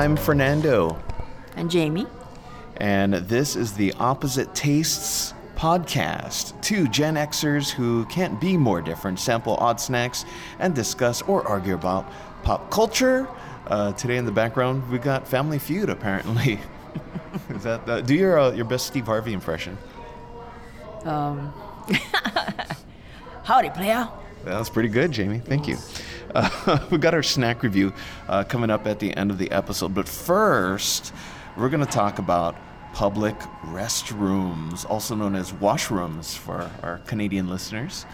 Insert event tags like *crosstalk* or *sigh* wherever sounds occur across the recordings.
I'm Fernando, And Jamie. and this is the Opposite Tastes podcast. Two Gen Xers who can't be more different sample odd snacks and discuss or argue about pop culture. Uh, today in the background, we got Family Feud. Apparently, *laughs* is that uh, do your uh, your best Steve Harvey impression? Um, *laughs* howdy, player. That was pretty good, Jamie. Thank you. *laughs* Uh, we got our snack review uh, coming up at the end of the episode, but first, we're going to talk about public restrooms, also known as washrooms for our Canadian listeners.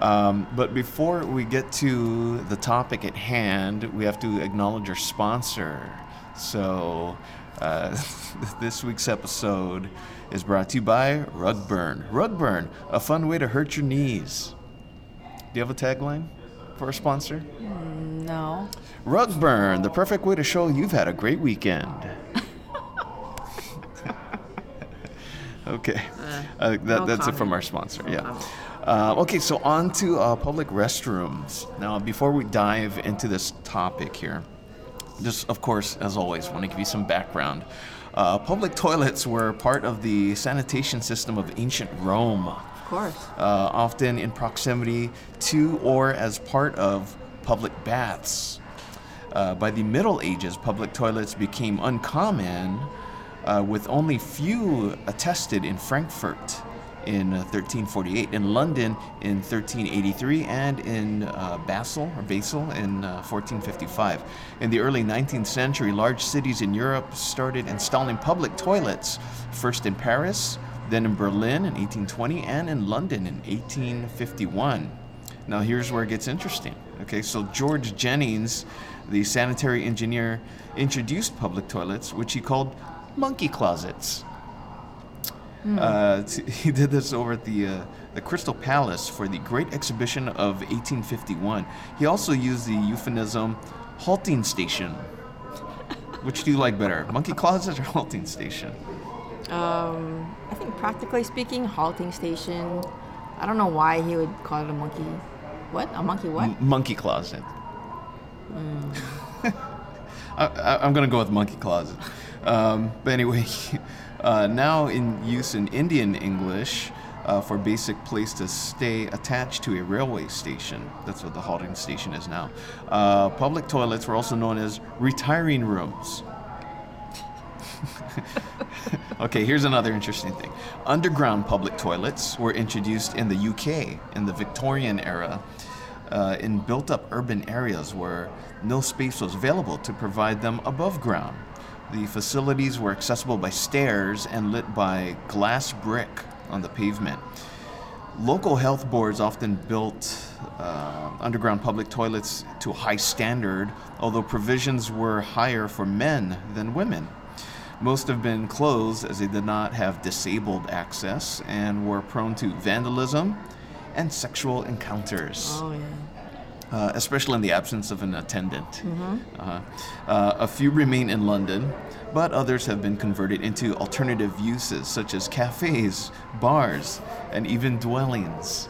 Um, but before we get to the topic at hand, we have to acknowledge our sponsor. So, uh, *laughs* this week's episode is brought to you by Rugburn. Rugburn, a fun way to hurt your knees. Do you have a tagline for a sponsor? No. Rugburn, the perfect way to show you've had a great weekend. *laughs* okay, uh, that, no that's it from our sponsor. Yeah. Uh, okay, so on to uh, public restrooms. Now, before we dive into this topic here, just of course, as always, want to give you some background. Uh, public toilets were part of the sanitation system of ancient Rome course. uh, often in proximity to or as part of public baths. Uh, by the Middle Ages, public toilets became uncommon, uh, with only few attested in Frankfurt in uh, 1348, in London in 1383, and in uh, Basel or Basel in uh, 1455. In the early 19th century, large cities in Europe started installing public toilets, first in Paris, then in Berlin in 1820, and in London in 1851. Now, here's where it gets interesting. Okay, so George Jennings, the sanitary engineer, introduced public toilets, which he called monkey closets. Uh, t- *laughs* he did this over at the uh, the Crystal Palace for the Great Exhibition of 1851. He also used the euphemism halting station. *laughs* Which do you like better, monkey closet or halting station? Um, I think practically speaking, halting station. I don't know why he would call it a monkey. What? A monkey what? M- monkey closet. *laughs* I, I, I'm gonna go with monkey closet. Um, but anyway, *laughs* uh, now in use in Indian English uh, for basic place to stay attached to a railway station. That's what the halting station is now. Uh, public toilets were also known as retiring rooms. *laughs* Okay, here's another interesting thing. Underground public toilets were introduced in the UK in the Victorian era uh, in built up urban areas where no space was available to provide them above ground. The facilities were accessible by stairs and lit by glass brick on the pavement. Local health boards often built uh, underground public toilets to a high standard, although provisions were higher for men than women. Most have been closed as they did not have disabled access and were prone to vandalism and sexual encounters, Oh yeah. uh, especially in the absence of an attendant. Uh-huh. Uh, a few remain in London, but others have been converted into alternative uses such as cafes, bars, and even dwellings.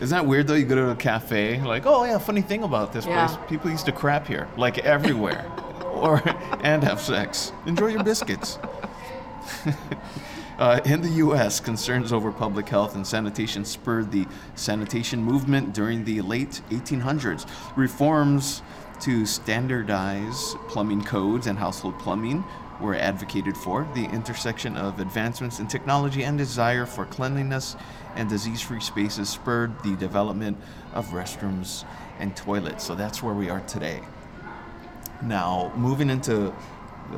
Isn't that weird though? You go to a cafe, like, oh yeah, funny thing about this Yeah. place, people used to crap here, like everywhere, *laughs* or *laughs* and have sex. Enjoy your biscuits. *laughs* Uh, in the U.S., concerns over public health and sanitation spurred the sanitation movement during the late 1800s. Reforms to standardize plumbing codes and household plumbing were advocated for. The intersection of advancements in technology and desire for cleanliness and disease free spaces spurred the development of restrooms and toilets. So that's where we are today. Now, moving into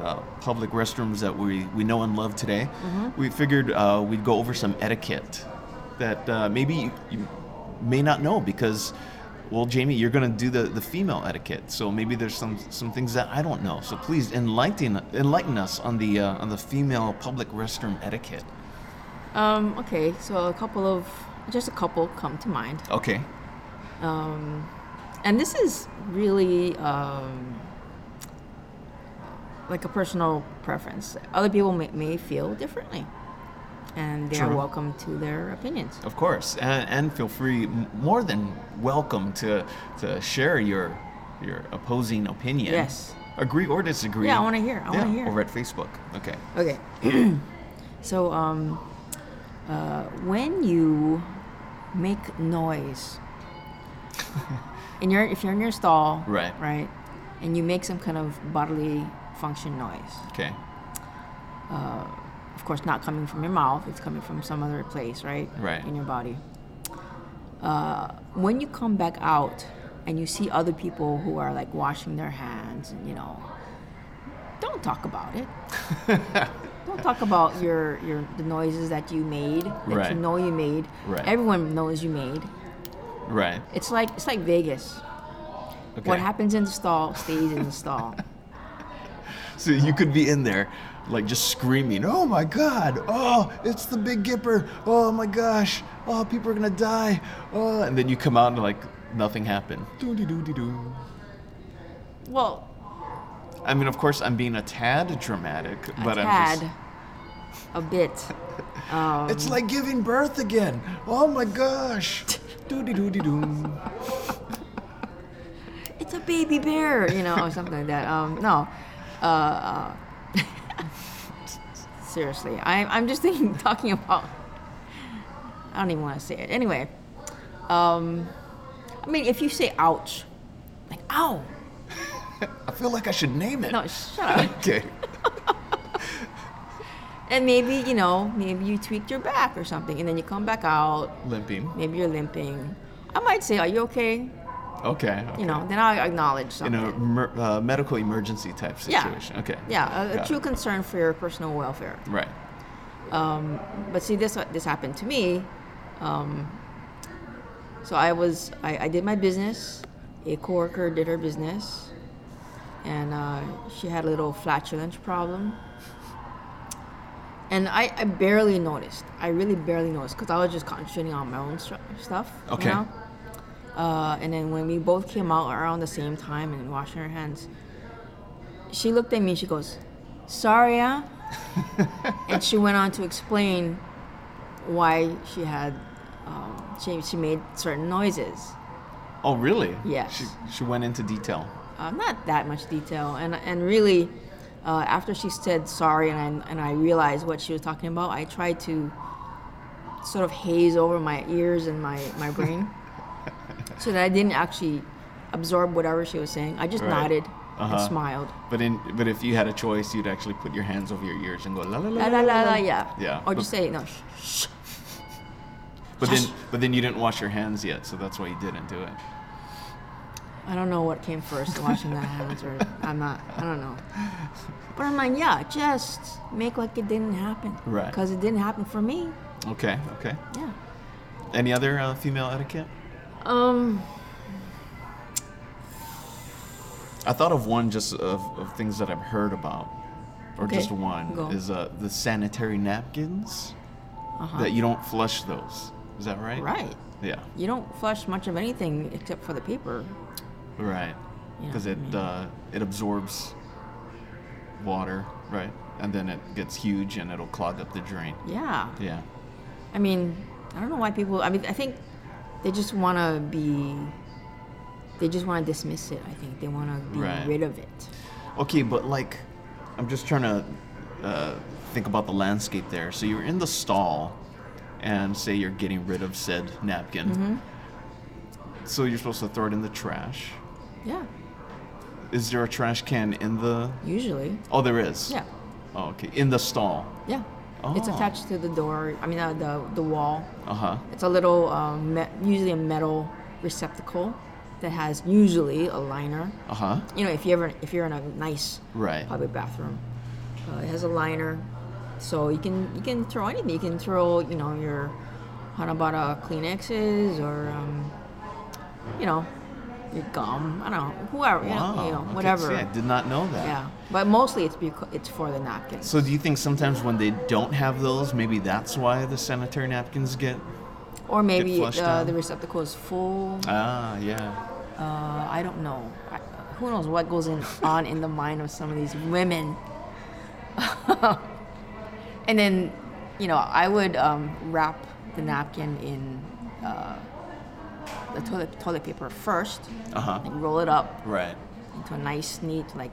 uh, public restrooms that we, we know and love today, we figured uh, we'd go over some etiquette that uh, maybe you, you may not know because well, Jamie, you're gonna do the, the female etiquette, so maybe there's some some things that I don't know. So please enlighten enlighten us on the uh, on the female public restroom etiquette. Um, okay, so a couple of, just a couple come to mind. Okay. Um, and this is really um, like a personal preference. Other people may, may feel differently, and they are welcome to their opinions. Of course, and, and feel free, more than welcome to to share your your opposing opinion. Yes. Agree or disagree. Yeah, I wanna hear, I wanna hear. Over at Facebook. Okay. Okay. *clears throat* so, um, uh, when you make noise *laughs* in your if you're in your stall, Right. right, and you make some kind of bodily function noise, Okay. of course, not coming from your mouth, it's coming from some other place, right? Right. In your body. Uh, when you come back out and you see other people who are like washing their hands, and you know, don't talk about it. *laughs* don't talk about your your the noises that you made, that Right. you know you made. Right. Everyone knows you made. Right. It's like it's like Vegas. Okay. What happens in the stall stays in the stall. *laughs* So you could be in there, like just screaming, "Oh my God! Oh, it's the Big Gipper! Oh my gosh! Oh, people are gonna die! Oh!" And then you come out and like nothing happened. Doo-dee-doo-dee-doo. Well, I mean, of course, I'm being a tad dramatic, a but I'm just. a bit. Um, *laughs* It's like giving birth again. Oh my gosh! Doody doody doo. it's a baby bear, you know, or something like that. Um, no, uh, uh, *laughs* seriously, I, I'm just thinking, *laughs* talking about. I don't even want to say it. Anyway, um, I mean, if you say "ouch," like "ow," *laughs* I feel like I should name it. no, shut up. Okay. and maybe you know, maybe you tweaked your back or something, and then you come back out. Limping. Maybe you're limping. I might say, "Are you okay?" Okay. okay. You know, then I acknowledge something. In a mer- uh, medical emergency type situation. Yeah. Okay. Yeah, a, a true it. concern for your personal welfare. Right. But see, this this happened to me. Um, so I was I, I did my business. A coworker did her business, and uh, she had a little flatulence problem. And I, I barely noticed. I really barely noticed because I was just concentrating on my own stru- stuff. you Okay. know? Uh, and then when we both came out around the same time and washing our hands, she looked at me and she goes, "Sorry, ah." *laughs* and she went on to explain why she had um, she she made certain noises. Oh, really? Yes. She, she went into detail. Uh, not that much detail, and and really, uh, after she said sorry and I, and I realized what she was talking about, I tried to sort of haze over my ears and my my brain, *laughs* so that I didn't actually absorb whatever she was saying. I just Right. nodded Uh-huh. and smiled. But in but if you had a choice, you'd actually put your hands over your ears and go la la la La la la la, yeah. Yeah. Or but, just say no. Shh, shh. but then but then you didn't wash your hands yet, so that's why you didn't do it. I don't know what came first, washing the hands or *laughs* I'm not. I don't know. But I'm like, yeah, just make like it didn't happen. Right. Because it didn't happen for me. Okay. Okay. Yeah. Any other uh, female etiquette? Um. I thought of one just of, of things that I've heard about, or Okay, just one go. is uh, the sanitary napkins. Uh-huh. That you don't flush those. Is that right? Right. Yeah. You don't flush much of anything except for the paper. Right. Because I it mean- uh, it absorbs water, right? And then it gets huge and it'll clog up the drain. Yeah. Yeah. I mean, I don't know why people. I mean, I think they just want to be. They just want to dismiss it. I think they want to be Right. rid of it. Okay, but like, I'm just trying to uh, think about the landscape there. So you're in the stall, and say you're getting rid of said napkin. Mm-hmm. So you're supposed to throw it in the trash. Yeah. Is there a trash can in the? Usually. Oh, there is. Yeah. Oh, okay. In the stall. Yeah. It's Oh. attached to the door. I mean, uh, the the wall. Uh huh. It's a little, um, me- usually a metal receptacle that has usually a liner. Uh huh. You know, if you ever if you're in a nice Right. public bathroom, uh, it has a liner, so you can you can throw anything. You can throw you know your Hanabata Kleenexes or um, you know your gum. I don't know, whoever, you know, you know whatever. I did not know that. Yeah, but mostly it's because it's for the napkins. So do you think sometimes when they don't have those, maybe that's why the sanitary napkins get? or maybe uh, the receptacle is full. Ah, yeah. Uh, I don't know. I, who knows what goes in, on in the mind of some of these women. *laughs* and then, you know, I would um, wrap the napkin in uh, the toilet, toilet paper first, Uh huh. and roll it up Right. into a nice, neat, like,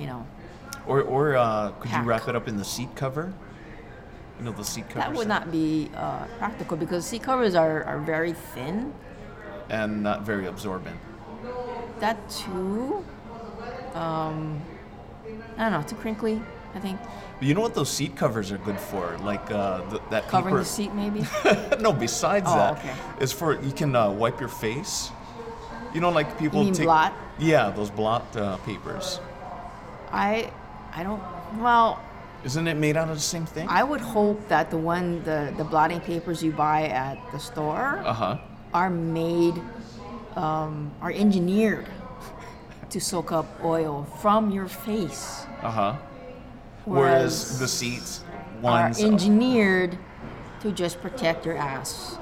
you know, Or or uh, could you wrap it up in the seat cover? You know the seat cover. that would not be uh, practical because seat covers are, are very thin. and not very absorbent. That too, um, I don't know, too crinkly, I think. But you know what those seat covers are good for? Like uh, th- that Covering paper. the seat, maybe. *laughs* no, besides Oh, that, okay. it's for you can uh, wipe your face. You know, like people You mean take. blot? Yeah, those blot uh, papers. I I don't well Isn't it made out of the same thing? I would hope that the one the, the blotting papers you buy at the store Uh huh. are made um, are engineered to soak up oil from your face. Uh huh. Whereas, Whereas the seats ones are ones. engineered to just protect your ass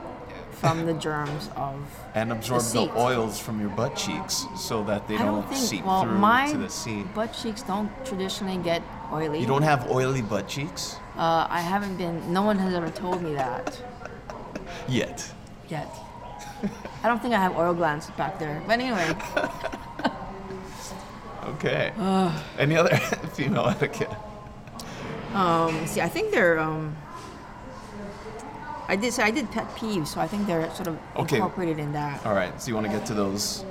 from the germs of and absorb the, seat. oils from your butt cheeks so that they I don't, don't think seep well through my to the seat. butt cheeks don't traditionally get oily. You don't have oily butt cheeks uh, I haven't been no one has ever told me that. yet. yet. I don't think I have oil glands back there. But anyway, *laughs* Okay. Any other *laughs* female etiquette? um, see, I think they're. Um, I did. So I did pet peeves, so I think they're sort of Okay. incorporated in that. All right. So you want to get to those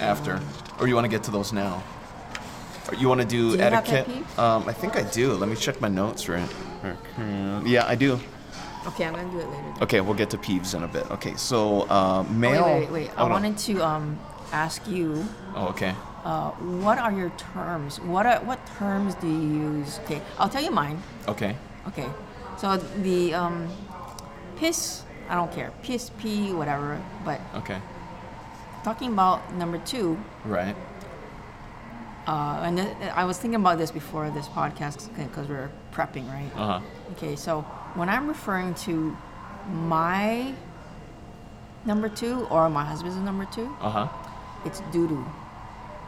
after, or you want to get to those now? Or you want to do, Do you have pet etiquette? peeves? Um, I think I do. Let me check my notes. Right. Yeah, I do. Okay, I'm gonna do it later. Okay, we'll get to peeves in a bit. Okay, so uh, Oh, male. wait, wait, wait. I oh, no. wanted to um, ask you, Oh, okay. uh, what are your terms? What are what terms do you use? Okay, I'll tell you mine. Okay. Okay, so the um, piss, I don't care. Piss, pee, whatever. But Okay. talking about number two, Right. Uh, and th- I was thinking about this before this podcast because we are prepping, right? Uh huh. Okay, so when I'm referring to my number two or my husband's number two, Uh huh. it's doo doo.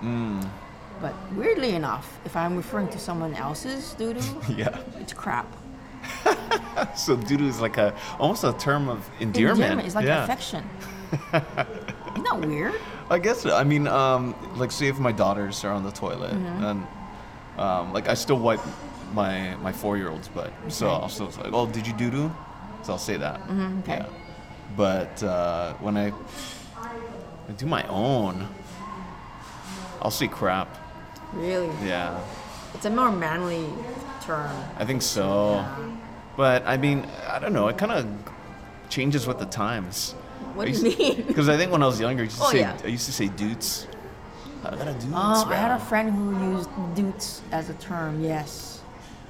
Mm. But weirdly enough, if I'm referring to someone else's doo doo, *laughs* Yeah. it's crap. *laughs* So doo is like a almost a term of endearment. It's like yeah. affection. *laughs* Isn't that weird? I guess. I mean, um, like say if my daughters are on the toilet Mm-hmm. and um, like I still wipe my my four year old's butt, so Okay. I'll still say, "Oh, did you doo doo?" So I'll say that. Mhm, okay. Yeah. But uh, when I, I do my own, I'll say crap. Really? Yeah, It's a more manly term. I think so. Yeah. But I mean, I don't know. It kind of changes with the times. What do you *laughs* mean? Because I think when I was younger, I used to Oh, say yeah. I used to say dudes. I got a dudes. Oh, I had a friend who used dudes as a term. Yes.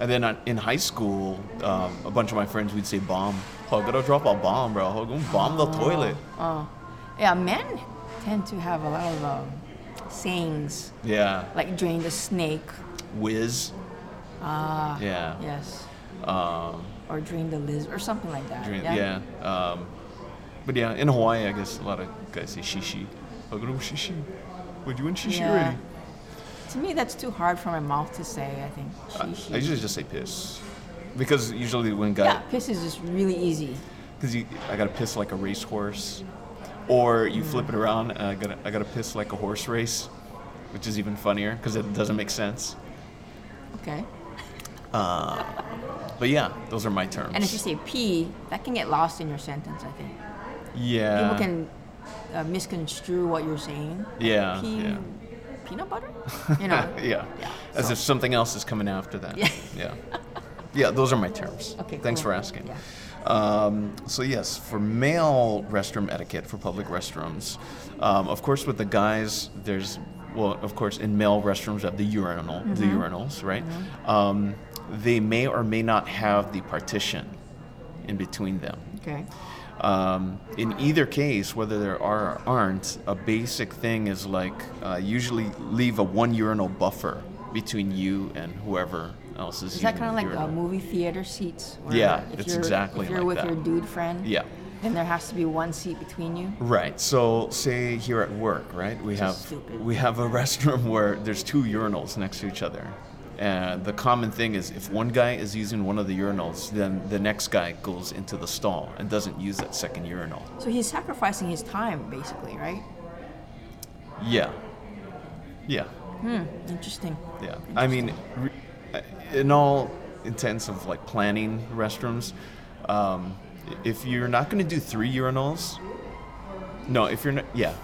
And then uh, in high school, um, a bunch of my friends would say bomb. Oh, gotta drop a bomb, bro. Oh, go bomb the toilet. Oh, yeah. Men tend to have a lot of um, sayings Yeah. like drain the snake. Whiz. Ah. Yeah. Yes. Um, Or drain the lizard or something like that. drink- yeah. Um, but yeah, in Hawaii, I guess a lot of guys say shishi. Oh, shishi. Would you in shishi Yeah. already? To me, that's too hard for my mouth to say. I think. I, I usually just say piss. Because usually when guys, yeah, piss is just really easy. because I gotta piss like a racehorse, or you Hmm. flip it around and I gotta, I gotta piss like a horse race, which is even funnier because it doesn't make sense. Okay. But yeah, those are my terms. And if you say pee, that can get lost in your sentence. I think yeah, people can uh, misconstrue what you're saying. yeah, Pea, yeah, peanut butter. You know. *laughs* yeah, Yeah, as so- if something else is coming after that. Yeah. *laughs* yeah, yeah. Those are my terms. *laughs* Okay, Thanks cool. for asking. Yeah. Um, so yes, for male restroom etiquette for public restrooms, um, of course with the guys, there's well, of course in male restrooms we have the urinal, the Mm-hmm. urinals, right? Um, they may or may not have the partition in between them. Okay. Um, in either case, whether there are or aren't, a basic thing is like uh, usually leave a one urinal buffer between you and whoever else is Is that kind of like uh, urinal. movie theater seats? where Yeah, if it's you're, exactly If you're like with that. your dude friend, Yeah. then there has to be one seat between you. Right. So, say here at work, right? We have stupid. we have a *laughs* restroom where there's two urinals next to each other. And the common thing is if one guy is using one of the urinals, then the next guy goes into the stall and doesn't use that second urinal. So he's sacrificing his time, basically, right? Yeah. Yeah. Hmm. Interesting. Yeah. I mean, re- in all intents of like planning restrooms, um, if you're not going to do three urinals, no, if you're not, yeah.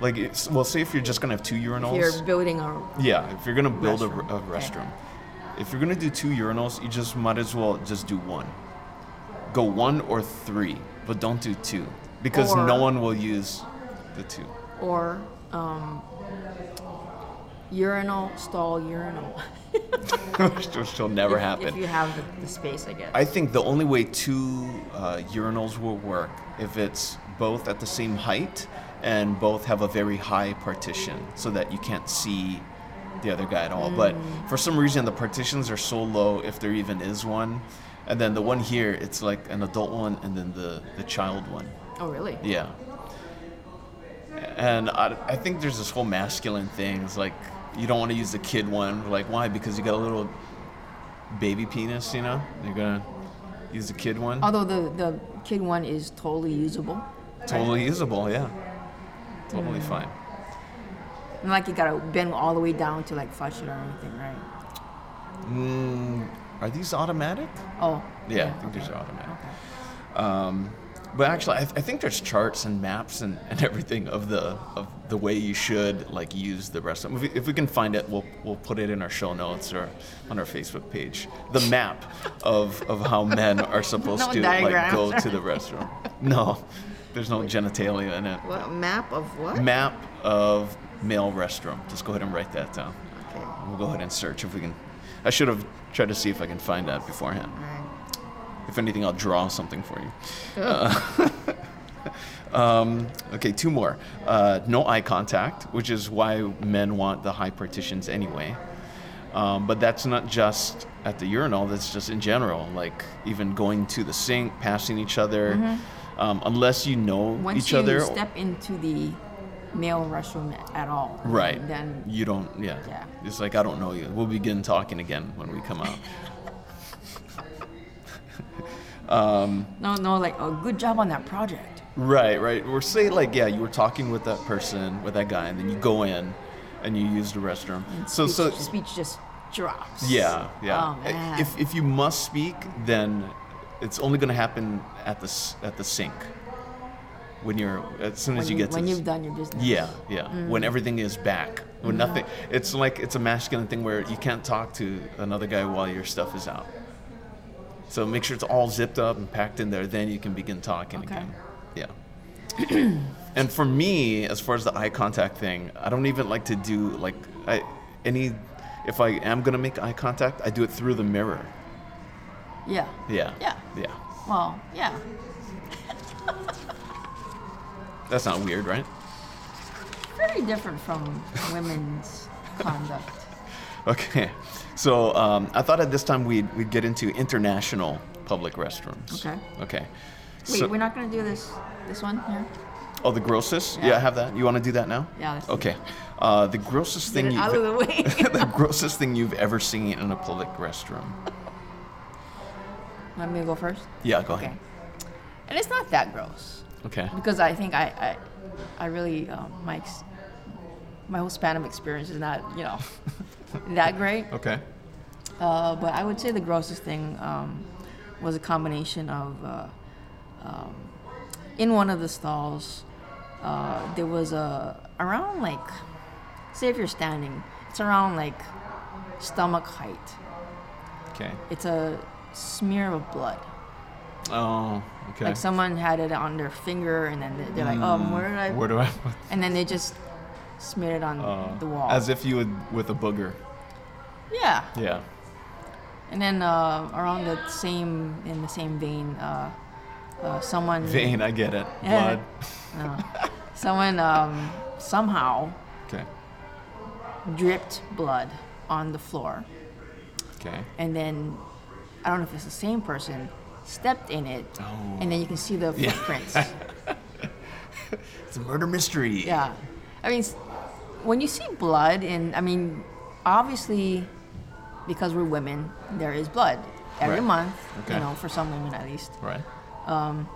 Like, it's, well, say if you're just to have two urinals. If you're building a Yeah, if you're gonna build a, Restroom, a okay. restroom, if you're gonna do two urinals, you just might as well just do one. Go one or three, but don't do two because no one will use the two. or um, urinal stall urinal. *laughs* Which will never if, happen. If you have the, the space, I guess. I think the only way two uh, urinals will work if it's both at the same height and both have a very high partition so that you can't see the other guy at all. But mm. for some reason, the partitions are so low if there even is one. And then the one here, it's like an adult one and then the, the child one. oh, really? Yeah. And I, I think there's this whole masculine thing. It's like you don't want to use the kid one. Like, why? Because you got a little baby penis, you know? You're going to use the kid one? Although the, the kid one is totally usable. Totally usable, yeah. Totally fine. Not like you gotta bend all the way down to like flush it or anything, right? Mm, are these automatic? Oh. Yeah, I think these are automatic. Um, but actually, I, th- I think there's charts and maps and, and everything of the of the way you should like use the restroom. If we, if we can find it, we'll we'll put it in our show notes or on our Facebook page. The map of, of how men are *laughs* supposed No to like go to the restroom. No, there's no genitalia in it. What map of what? Map of male restroom. Just go ahead and write that down. Okay. We'll go ahead and search if we can. I should have tried to see if I can find that beforehand. Alright. If anything, I'll draw something for you. Uh, *laughs* um, okay, two more. Uh, no eye contact, which is why men want the high partitions anyway. Um, but that's not just at the urinal, that's just in general. Like even going to the sink, passing each other, um, unless you know Once each you other. step into the male restroom at all, Right. Then you don't, yeah. Yeah. It's like, I don't know you. We'll begin talking again when we come out. *laughs* no, no, like oh, good job on that project. Right, right. Or say like, yeah, you were talking with that person, with that guy, and then you go in and you use the restroom. So, speech, so speech just drops. yeah, yeah. Oh. If if you must speak, then it's only going to happen at the at the sink. When you're as soon as you you, get to when the s- you've done your business. Yeah, yeah. Mm-hmm. When everything is back. When mm-hmm. nothing. It's like it's a masculine thing where you can't talk to another guy while your stuff is out. So make sure it's all zipped up and packed in there. Then you can begin talking Okay. again. Yeah. *clears throat* and for me, as far as the eye contact thing, I don't even like to do like I any. If I am gonna make eye contact, I do it through the mirror. Yeah. Yeah. Yeah. Yeah. Well, yeah. That's not weird, right? Very different from women's conduct. *laughs* Okay. So um, I thought at this time we'd, we'd get into international public restrooms. Okay. Okay. Wait, So- we're not gonna do this this one here. oh, the grossest? Yeah. Yeah. I have that. You want to do that now? Yeah. Okay. Uh, the grossest thing of the way. *laughs* the *laughs* grossest thing you've ever seen in a public restroom. Want me to go first? Yeah, go Okay. ahead. And it's not that gross Okay. because I think I I, I really um, my ex- my whole span of experience is not you know *laughs* that great. Okay. Uh, but I would say the grossest thing um, was a combination of uh, um, in one of the stalls uh, there was a around like say if you're standing it's around like stomach height Okay. it's a smear of blood Oh, okay. like someone had it on their finger and then they- they're like "Oh, where did I Where do I? *laughs* and then they just smeared it on Uh, the wall As if you would with a booger. yeah Yeah. And then uh, around the same in the same vein, uh, uh, someone Vein, I get it. Blood. *laughs* someone um, somehow Okay. dripped blood on the floor, Okay. and then I don't know if it's the same person stepped in it, Oh. and then you can see the Yeah. footprints. *laughs* It's a murder mystery. Yeah. I mean, when you see blood, and I mean, obviously, because we're women, there is blood every Right. month, Okay. you know, for some women at least. Right. Um.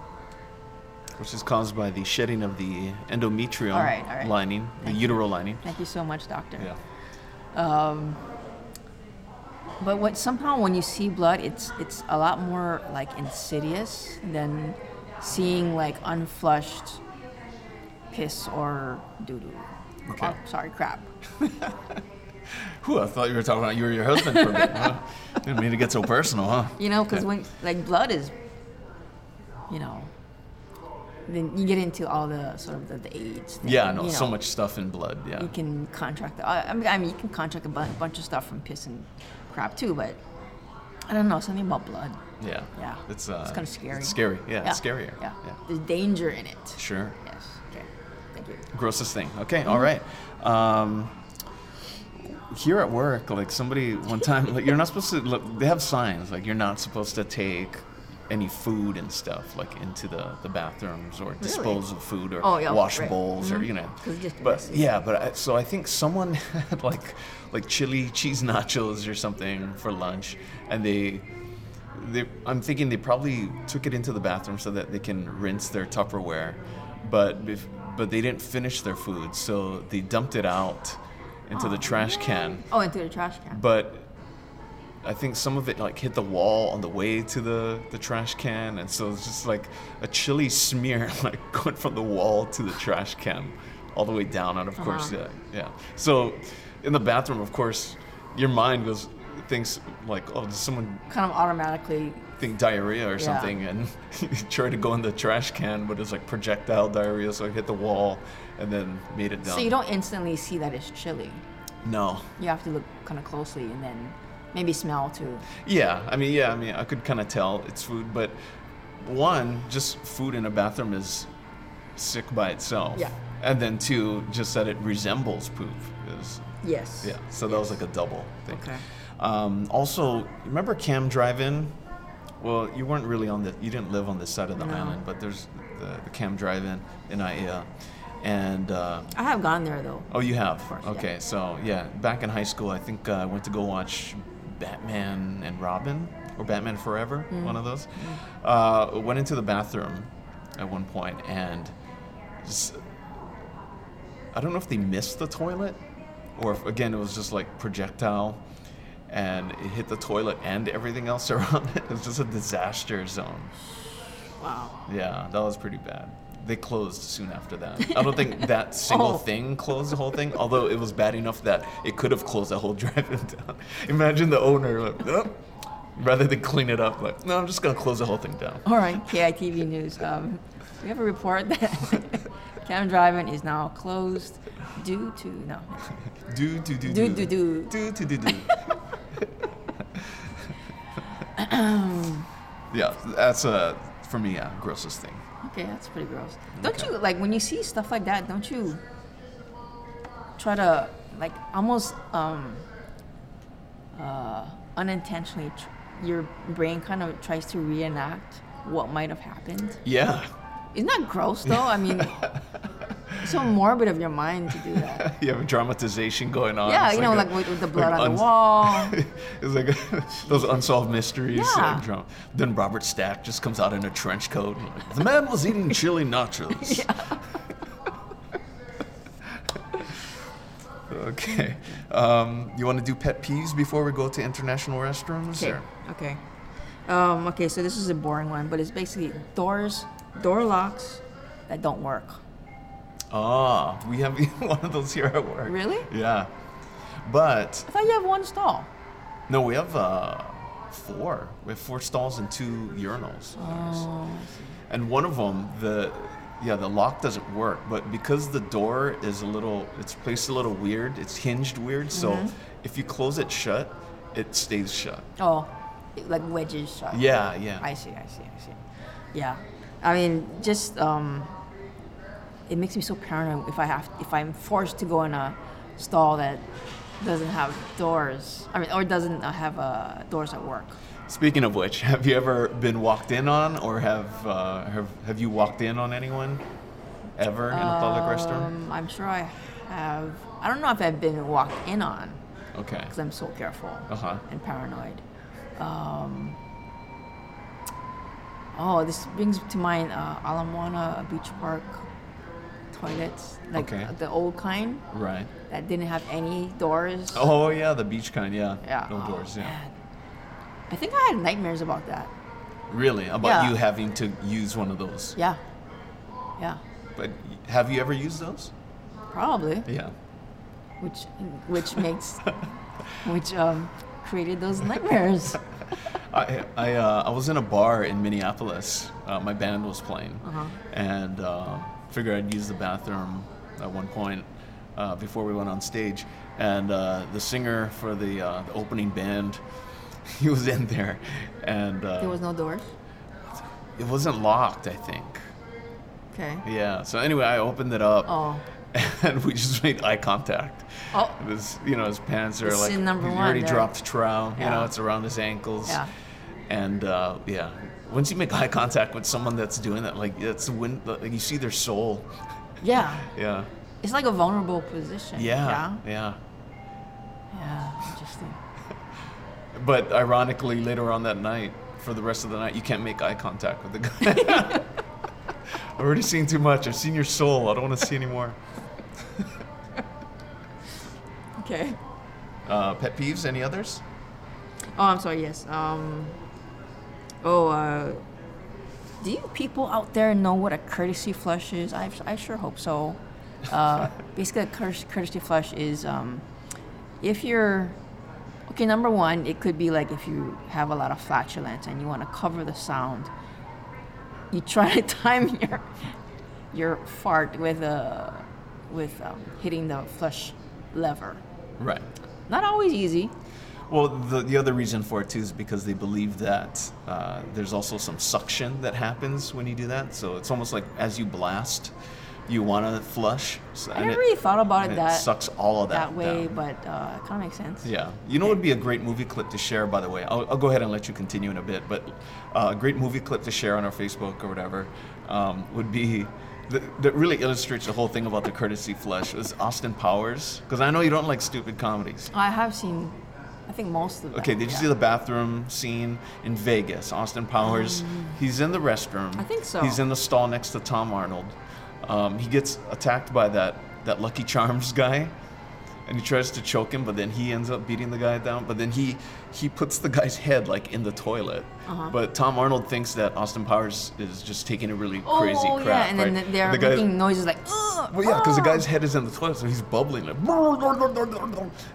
Which is caused by the shedding of the endometrium All right, all right. lining, the Thank you. utero lining. Thank you so much, doctor. Yeah. But what somehow when you see blood, it's it's a lot more like insidious than seeing like unflushed piss or doo doo. Okay. Oh, sorry, crap. *laughs* Whew, I thought you were talking about you or your husband for a bit. Huh? *laughs* Didn't mean to get so personal, huh? You know, because when like blood is, you know, then you get into all the sort of the, the AIDS. Thing, Yeah, no, you so much stuff in blood. Yeah. You can contract. I I mean, I mean, you can contract a bu- bunch of stuff from piss and crap too, but I don't know something about blood. Yeah. Yeah. It's uh. It's kinda scary. It's scary. Yeah. It's scarier. Yeah. Yeah. There's danger in it. Sure. Yes. Okay. Thank you. Grossest thing. Okay. All right. Um. Here at work, like somebody one time, like you're not supposed to. Look, they have signs like you're not supposed to take any food and stuff like into the, the bathrooms or dispose of food or Oh, yeah, wash right. bowls or Mhm. you know But yeah, but I, so I think someone *laughs* had like like chili cheese nachos or something for lunch, and they. They, I'm thinking they probably took it into the bathroom so that they can rinse their Tupperware, but bef- but they didn't finish their food, so they dumped it out into the trash can. Oh, into the trash can. But I think some of it like hit the wall on the way to the, the trash can, and so it's just like a chili smear *laughs* like going from the wall to the trash can, all the way down. And of course, Uh-huh. yeah, yeah. So in the bathroom, of course, your mind goes thinks like, oh, does someone kind of automatically. think diarrhea or Yeah. something and *laughs* try to go in the trash can but it's like projectile diarrhea so it hit the wall and then made it down So you don't instantly see that it's chili. no You have to look kind of closely and then maybe smell too. yeah i mean yeah i mean i could kind of tell it's food but one just food in a bathroom is sick by itself Yeah. and then two just that it resembles poop is Yes. yeah so that was like a double thing Okay. Um, also, remember Kam Drive-In? Well, you weren't really on the, you didn't live on this side of the No. island, but there's the, the Kam Drive-In in Aiea, and uh, I have gone there though. oh, you have. course, yeah. okay, so yeah, back in high school, I think uh, I went to go watch Batman and Robin or Batman Forever, Mm. one of those. Uh, went into the bathroom at one point and just, I don't know if they missed the toilet or if again it was just like projectile and it hit the toilet and everything else *laughs* around it. It was just a disaster zone. Wow. Yeah, that was pretty bad. They closed soon after that. *laughs* I don't think that single Oh. thing closed the whole thing, although it was bad enough that it could have closed the whole *laughs* drive-in down. Imagine the owner like, "Nope." rather than clean it up, like, no, I'm just gonna close the whole thing down. All right, KITV News. Um, we have a report that *laughs* Kam Drive-In is now closed due to no. Do do do Do, do do, do. do do do yeah, that's uh for me, yeah, grossest thing. Okay, that's pretty gross. Don't you like when you see stuff like that? Don't you try to like almost um uh unintentionally tr- your brain kind of tries to reenact what might have happened? Yeah, Isn't that gross though? I mean, *laughs* so morbid of your mind to do that. *laughs* you have a dramatization going on. Yeah, It's you know, a- like with, with the blood like on uns- the wall. *laughs* it's like those unsolved mysteries. Yeah. Like, then Robert Stack just comes out in a trench coat. and like, the man was eating chili *laughs* nachos. okay. Um, you want to do pet peeves before we go to international restrooms? Okay. or- Okay. Um, okay, so this is a boring one, but it's basically doors, door locks that don't work. Ah, we have *laughs* one of those here at work. Really? Yeah. But I thought you have one stall. no, we have uh, four. We have four stalls and two urinals. Oh. and one of them the yeah the lock doesn't work but because the door is a little it's placed a little weird it's hinged weird so Mm-hmm. if you close it shut it stays shut Oh, like wedges shut. yeah yeah I see, I see, I see. Yeah. I mean, just um, it makes me so paranoid if I have if I'm forced to go in a stall that doesn't have doors. I mean, or doesn't have uh, doors at work. Speaking of which, *laughs* have you ever been walked in on, or have uh, have have you walked in on anyone ever in a public restroom? Um, I'm sure I have. I don't know if I've been walked in on Okay. because I'm so careful Uh huh. and paranoid. Um, oh, this brings to mind uh, Ala Moana Beach Park toilets, like Okay. the old kind Right. that didn't have any doors. Oh yeah, the beach kind. Yeah. yeah. No oh, doors. Yeah. man. I think I had nightmares about that. Really? About Yeah. you having to use one of those? Yeah. Yeah. But have you ever used those? Probably. Yeah. Which which makes *laughs* which um created those nightmares. *laughs* I I, uh, I was in a bar in Minneapolis. Uh, my band was playing, Uh-huh. and uh, figured I'd use the bathroom at one point uh, before we went on stage. And uh, the singer for the, uh, the opening band, *laughs* he was in there, and uh, There was no doors. it wasn't locked. I think. Okay. Yeah. So anyway, I opened it up, Oh. *laughs* and we just made eye contact. Oh. It was, you know, his pants are It's like sin number he one already there. dropped trow. You know, it's around his ankles. Yeah. And uh, yeah, once you make *laughs* eye contact with someone that's doing that, like it's when like, you see their soul. Yeah. *laughs* Yeah. It's like a vulnerable position. Yeah. Yeah. Yeah. Yeah. Interesting. *laughs* But ironically, later on that night, for the rest of the night, you can't make eye contact with the guy. I've already seen too much. I've seen your soul. I don't want to see anymore. Okay. Uh, pet peeves? Any others? Oh, I'm sorry. Yes. Um. Oh. Uh. Do you people out there know what a courtesy flush is? I, I sure hope so. Uh, *laughs* basically, a courtesy flush is um, if you're okay. Number one, it could be like if you have a lot of flatulence and you want to cover the sound. You try to *laughs* time your your fart with uh, with um, hitting the flush lever. Right. Not always easy. Well, the, the other reason for it too is because they believe that uh, there's also some suction that happens when you do that. So it's almost like as you blast, you want to flush. So, I never it- really thought about it that sucks all of that, that way, down. but uh, it kind of makes sense. Yeah. You know what would be a great movie clip to share, by the way? I'll, I'll go ahead and let you continue in a bit, but uh, a great movie clip to share on our Facebook or whatever um, would be that, that really illustrates the whole thing about the courtesy flush was Austin Powers. Because I know you don't like stupid comedies. I have seen, I think most of them. Okay, did you yeah. see the bathroom scene in Vegas? Austin Powers, he's in the restroom. I think so. He's in the stall next to Tom Arnold. Um, he gets attacked by that, that Lucky Charms guy, and he tries to choke him, but then he ends up beating the guy down. But then he he puts the guy's head like in the toilet. Uh-huh. But Tom Arnold thinks that Austin Powers is just taking a really Oh, crazy crap. yeah, and then they're The guy- making noises like, Ugh, well, yeah, because the ah." guy's head is in the toilet, so he's bubbling like.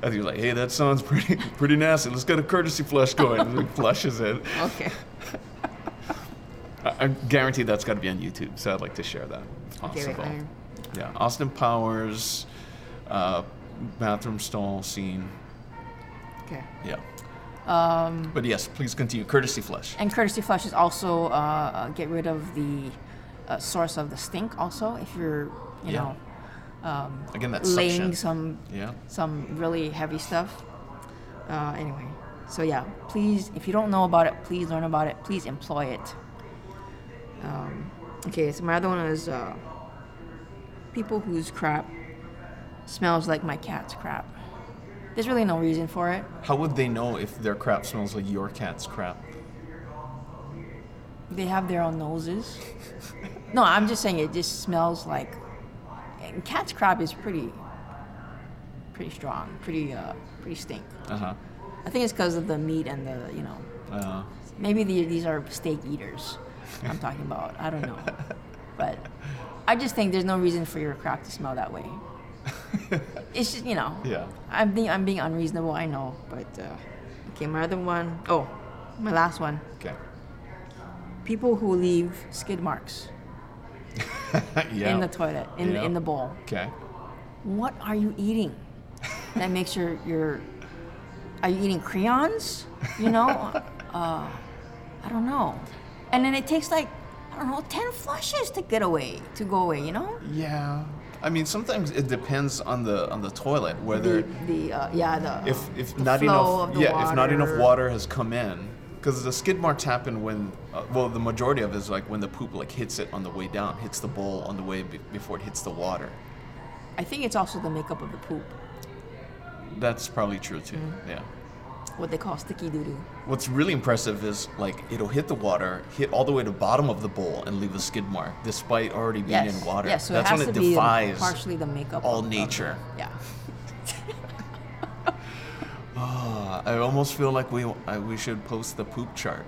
And he's like, "Hey, that sounds pretty, *laughs* pretty nasty. Let's get a courtesy flush going." and he flushes it. Okay. *laughs* I, I guarantee that's got to be on YouTube, so I'd like to share that. if Okay, wait, possible. Yeah, Austin Powers, uh, bathroom stall scene. Okay. Yeah. Um, but yes, please continue. Courtesy flush. And courtesy flush is also uh, get rid of the uh, source of the stink. Also, if you're, you Yeah. know, Again, that laying suction. some Yeah. some really heavy stuff. Uh, anyway, so yeah, please, if you don't know about it, please learn about it. Please employ it. Um, okay, so my other one is uh, people whose crap smells like my cat's crap. There's really no reason for it. How would they know if their crap smells like your cat's crap? They have their own noses. *laughs* no, I'm just saying it just smells like. And cat's crap is pretty, pretty strong, pretty, uh, pretty stink. Uh huh. I think it's because of the meat and the, you know, Uh-huh. maybe the, these are steak eaters. I'm talking about. I don't know, *laughs* but I just think there's no reason for your crap to smell that way. *laughs* It's just you know. yeah. I'm being I'm being unreasonable. I know, but uh, okay. My other one, oh, my last one. Okay. People who leave skid marks *laughs* yeah. in the toilet, in Yeah. in the bowl. okay. What are you eating? That makes your your. Are you eating crayons? You know, *laughs* uh, I don't know. And then it takes like I don't know, ten flushes to get away, to go away. You know. Yeah. I mean, sometimes it depends on the on the toilet whether the, the uh, yeah the if if the not flow enough of the yeah if not enough water. water has come in because the skid marks happen when uh, well the majority of it is like when the poop like hits it on the way down hits the bowl on the way be- before it hits the water I think it's also the makeup of the poop, that's probably true too Mm. yeah what they call sticky doo doo. what's really impressive is like it'll hit the water hit all the way to the bottom of the bowl and leave a skid mark despite already being Yes. in water Yes, so that's it has when it to be defies partially the makeup. all of- of nature. yeah. *laughs* Ah, I almost feel like we I, we should post the poop chart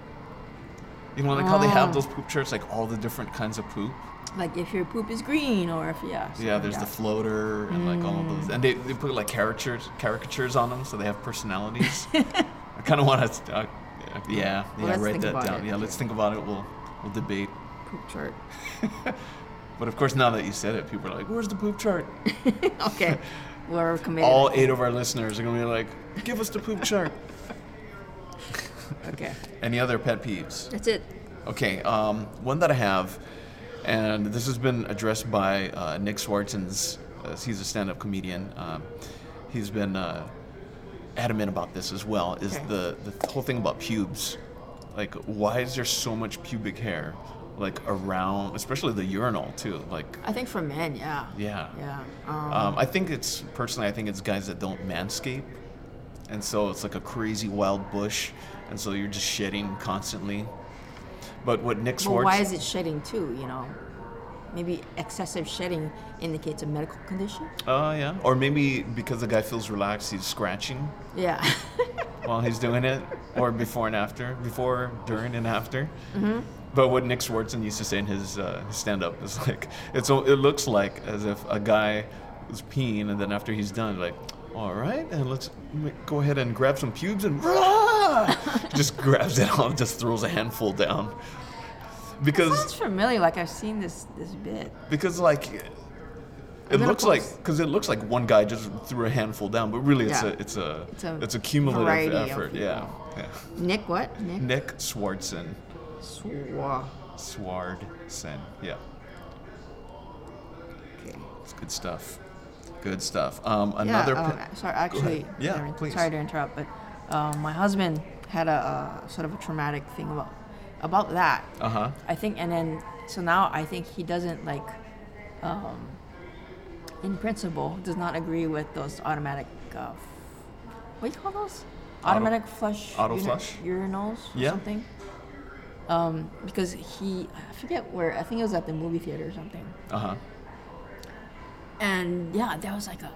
you know like how they have Oh. those poop charts like all the different kinds of poop Like if your poop is green or if yeah. something Yeah, there's the floater and like all of those, and they, they put like caricatures caricatures on them, so they have personalities. *laughs* I kind of want to, uh, yeah, Well, yeah, write that down. it. Yeah, let's think about it. We'll we'll debate. poop chart. *laughs* But of course, now that you said it, people are like, "Where's the poop chart?" *laughs* Okay, we're committed. All eight of our listeners are gonna be like, "Give us the poop chart." Okay, Any other pet peeves? that's it. Okay, um, one that I have, and this has been addressed by uh, Nick Swartzens. Uh, he's a stand-up comedian. Um, he's been uh, adamant about this as well. Is Okay. the the whole thing about pubes? Like, why is there so much pubic hair, like around, especially the urinal too? Like, I think for men, yeah. yeah. Yeah. Um, Um, I think it's personally, I think it's guys that don't manscape, and so it's like a crazy wild bush, and so you're just shedding constantly. But what Nick but Swartz? why is it shedding too? You know, maybe excessive shedding indicates a medical condition. Oh yeah. Or maybe because the guy feels relaxed, he's scratching Yeah. *laughs* while he's doing it, or before and after, before, during, and after. Mm-hmm. But what Nick Swartzen used to say in his uh, stand-up is like, it's it looks like as if a guy was peeing, and then after he's done, like, all right, and let's go ahead and grab some pubes and *laughs* just grabs it and just throws a handful down. Because Sounds familiar. Like I've seen this this bit. because like it looks like because it looks like one guy just threw a handful down, but really it's Yeah. a it's a It's a it's a cumulative effort. Yeah. yeah. Nick, what? Nick. Nick Swartzen, Swa. Swardson. Yeah, Okay. it's good stuff. Good stuff. Um, another. Yeah, uh, sorry, actually. Yeah, sorry, please. sorry to interrupt, but um, my husband had a, uh sort of a traumatic thing about about that. uh huh. I think, and then so now I think he doesn't like, um, in principle, does not agree with those automatic. Uh, f- what do you call those? Auto- automatic flush. auto flush? urinals or Yeah. something. Um, because he, I forget where. I think it was at the movie theater or something. Uh huh. And yeah, there was like a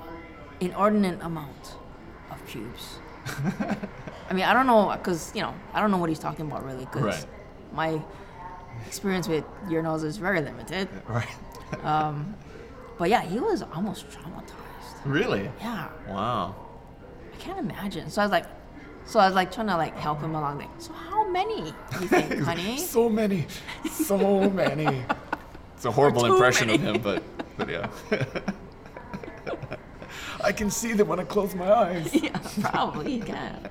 inordinate amount of cubes. *laughs* I mean, I don't know, cause you know, I don't know what he's talking about really, cause Right. my experience with urinals is very limited. *laughs* Right. um, But yeah, he was almost traumatized. really? Yeah, Wow. I can't imagine. So I was like, so I was like trying to like help him along. Like, so how many do you think, *laughs* honey? So many, so many. It's a horrible Too impression of him, but but yeah. *laughs* I can see them when I close my eyes. *laughs* yeah, probably you can.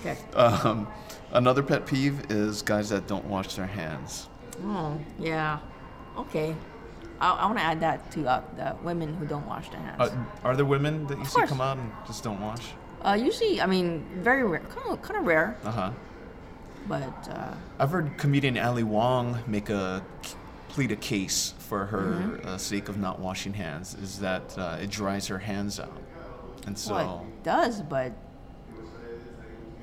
Okay. Um, another pet peeve is guys that don't wash their hands. Oh, yeah. Okay. I, I want to add that to uh, the women who don't wash their hands. Uh, are there women that you Of see course. come out and just don't wash? Uh, usually, I mean, very rare, kind of, kind of rare, Uh huh. But uh, I've heard comedian Ali Wong make a plead a case for her Mm-hmm. uh, sake of not washing hands is that uh, it dries her hands out, and so well, it does. But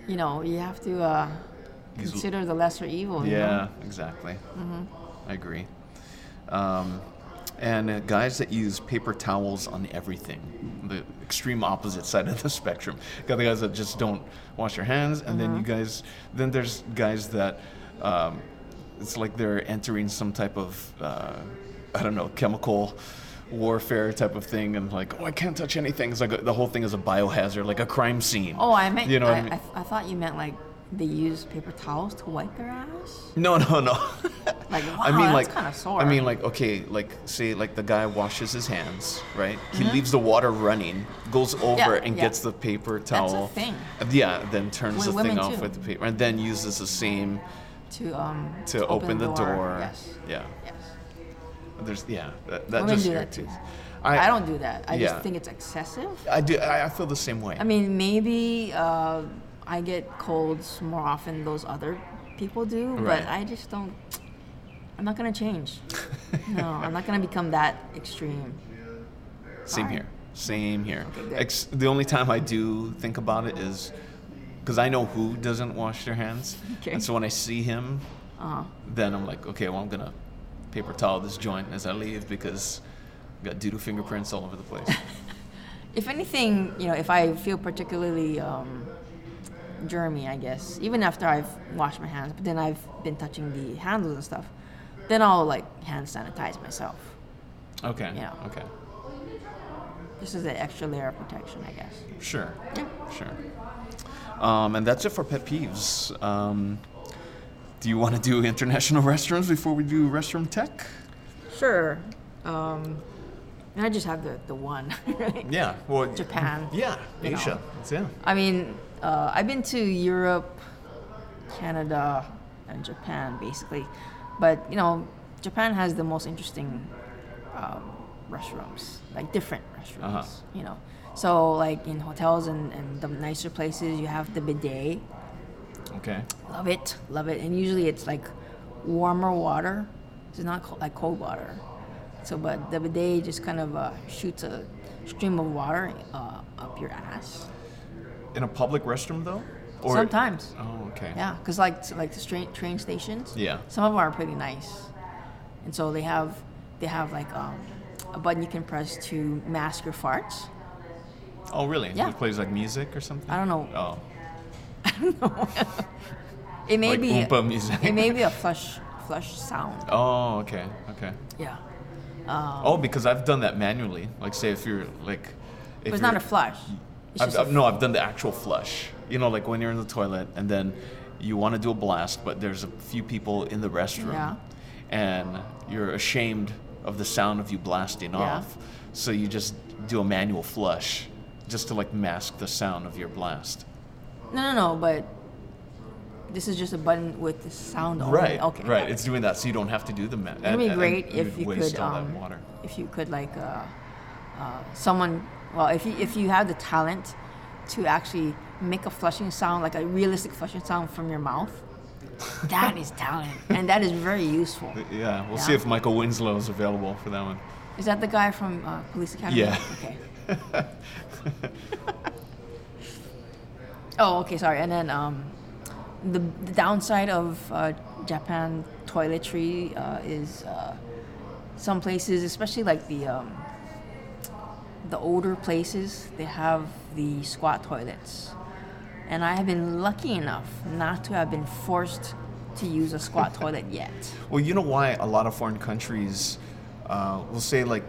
you know, you have to uh, consider the lesser evil. you yeah, know? exactly. Mm-hmm. I agree. Um, and uh, guys that use paper towels on everything, the extreme opposite *laughs* side of the spectrum. Got the guys that just don't wash their hands, and then Mm-hmm. you guys, then there's guys that um, it's like they're entering some type of, uh, I don't know, chemical warfare type of thing, and like, oh, I can't touch anything. It's like a, the whole thing is a biohazard, like a crime scene. Oh, I meant. You know I, I mean? I, I thought you meant like they use paper towels to wipe their ass. No, no, no. *laughs* Like, I mean, that's like, kinda sore. I mean, like, okay, like, say, like, the guy washes his hands, right? He Mm-hmm. leaves the water running, goes over and yeah. gets the paper a towel. thing. Yeah, then turns With the thing off too. with the paper, and then uses the same to um to open, the door. Yes. Yeah. Yes. There's yeah. That, that Women just do that too. irritates. I, don't do that. I yeah. just think it's excessive. I do. I, I feel the same way. I mean, maybe uh, I get colds more often than those other people do, Right. but I just don't. I'm not gonna change. *laughs* no, I'm not gonna become that extreme. Same Fine. here. Same here. Okay. Ex- the only time I do think about it is because I know who doesn't wash their hands, Okay. and so when I see him, Uh-huh. then I'm like, okay, well I'm gonna paper towel this joint as I leave because I got doodle fingerprints all over the place. *laughs* If anything, you know, if I feel particularly um, germy, I guess, even after I've washed my hands, but then I've been touching the handles and stuff, then I'll like hand sanitize myself. Okay. Yeah. Okay. This is an extra layer of protection, I guess. Sure. Yeah. Sure. Um, and that's it for pet peeves. Um, do you want to do international *laughs* restrooms before we do restroom tech? Sure. Um, and I just have the, the one. *laughs* right? Yeah. Well, Japan. *laughs* Yeah. you know. Asia. That's it. I mean, uh, I've been to Europe, Canada, and Japan basically, but you know, Japan has the most interesting um, restrooms, like different restrooms. Uh-huh. You know, so like in hotels and, and the nicer places, you have the bidet. Okay. Love it, love it, and usually it's like warmer water. It's not co- like cold water. So, but the bidet just kind of uh, shoots a stream of water uh, up your ass. In a public restroom though? Sometimes. Oh, okay. Yeah, because like like the train train stations. Yeah. Some of them are pretty nice, and so they have they have like um, a button you can press to mask your farts. Oh, really? Yeah. It plays like music or something? I don't know. Oh. *laughs* I don't know. It may Like be Oompa music. it may be a *laughs* flush flush sound. Oh, okay. Okay. Yeah, oh, because I've done that manually. Like, say if you're like. If but it's not a flush. I've, I've, no, I've done the actual flush. You know, like when you're in the toilet and then you want to do a blast, but there's a few people in the restroom, Yeah. and you're ashamed of the sound of you blasting Yeah. off, so you just do a manual flush, just to like mask the sound of your blast. No, no, no. But this is just a button with the sound only. Right. Okay. Right. It's doing that, so you don't have to do the. Ma- It'd and- be and great if you could, um, water. if you could like, uh, uh, someone. Well, if you if you have the talent to actually make a flushing sound, like a realistic flushing sound from your mouth, that is talent, and that is very useful. *laughs* Yeah, we'll see if Michael Winslow is available for that one. Is that the guy from uh, Police Academy? Yeah. Okay. *laughs* oh, okay. Sorry. And then um, the, the downside of uh, Japan toiletry uh, is uh, some places, especially like the um, the older places, they have the squat toilets, and I have been lucky enough not to have been forced to use a squat *laughs* toilet yet. Well, you know why a lot of foreign countries uh, will say like,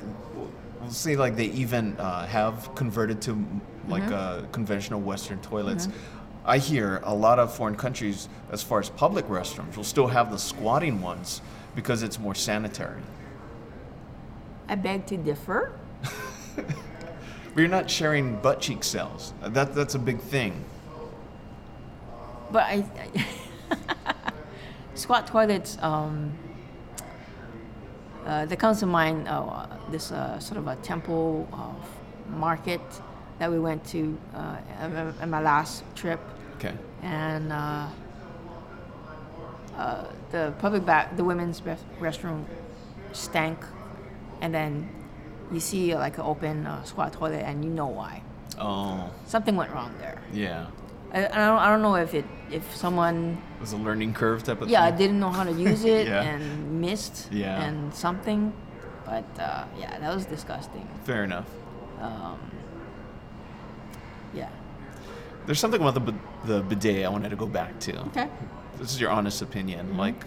will say like they even uh, have converted to like uh, conventional Western toilets. I hear a lot of foreign countries, as far as public restrooms, will still have the squatting ones because it's more sanitary. I beg to differ. *laughs* But you're not sharing butt cheek cells. That that's a big thing. But I, I *laughs* squat toilets. Um, uh, that comes to mind. Uh, this uh, sort of a temple uh, market that we went to uh, on on my last trip, Okay. and uh, uh, the public bath, the women's rest- restroom stank, and then you see like an open uh, squat toilet, and you know why. Oh, Something went wrong there. yeah. I, I don't I don't know if it if someone It was a learning curve type of yeah I didn't know how to use *laughs* it Yeah. and missed Yeah. and something, but uh, yeah that was disgusting. Fair enough. Um, yeah. There's something about the the bidet I wanted to go back to. Okay. This is your honest opinion. Mm-hmm. Like,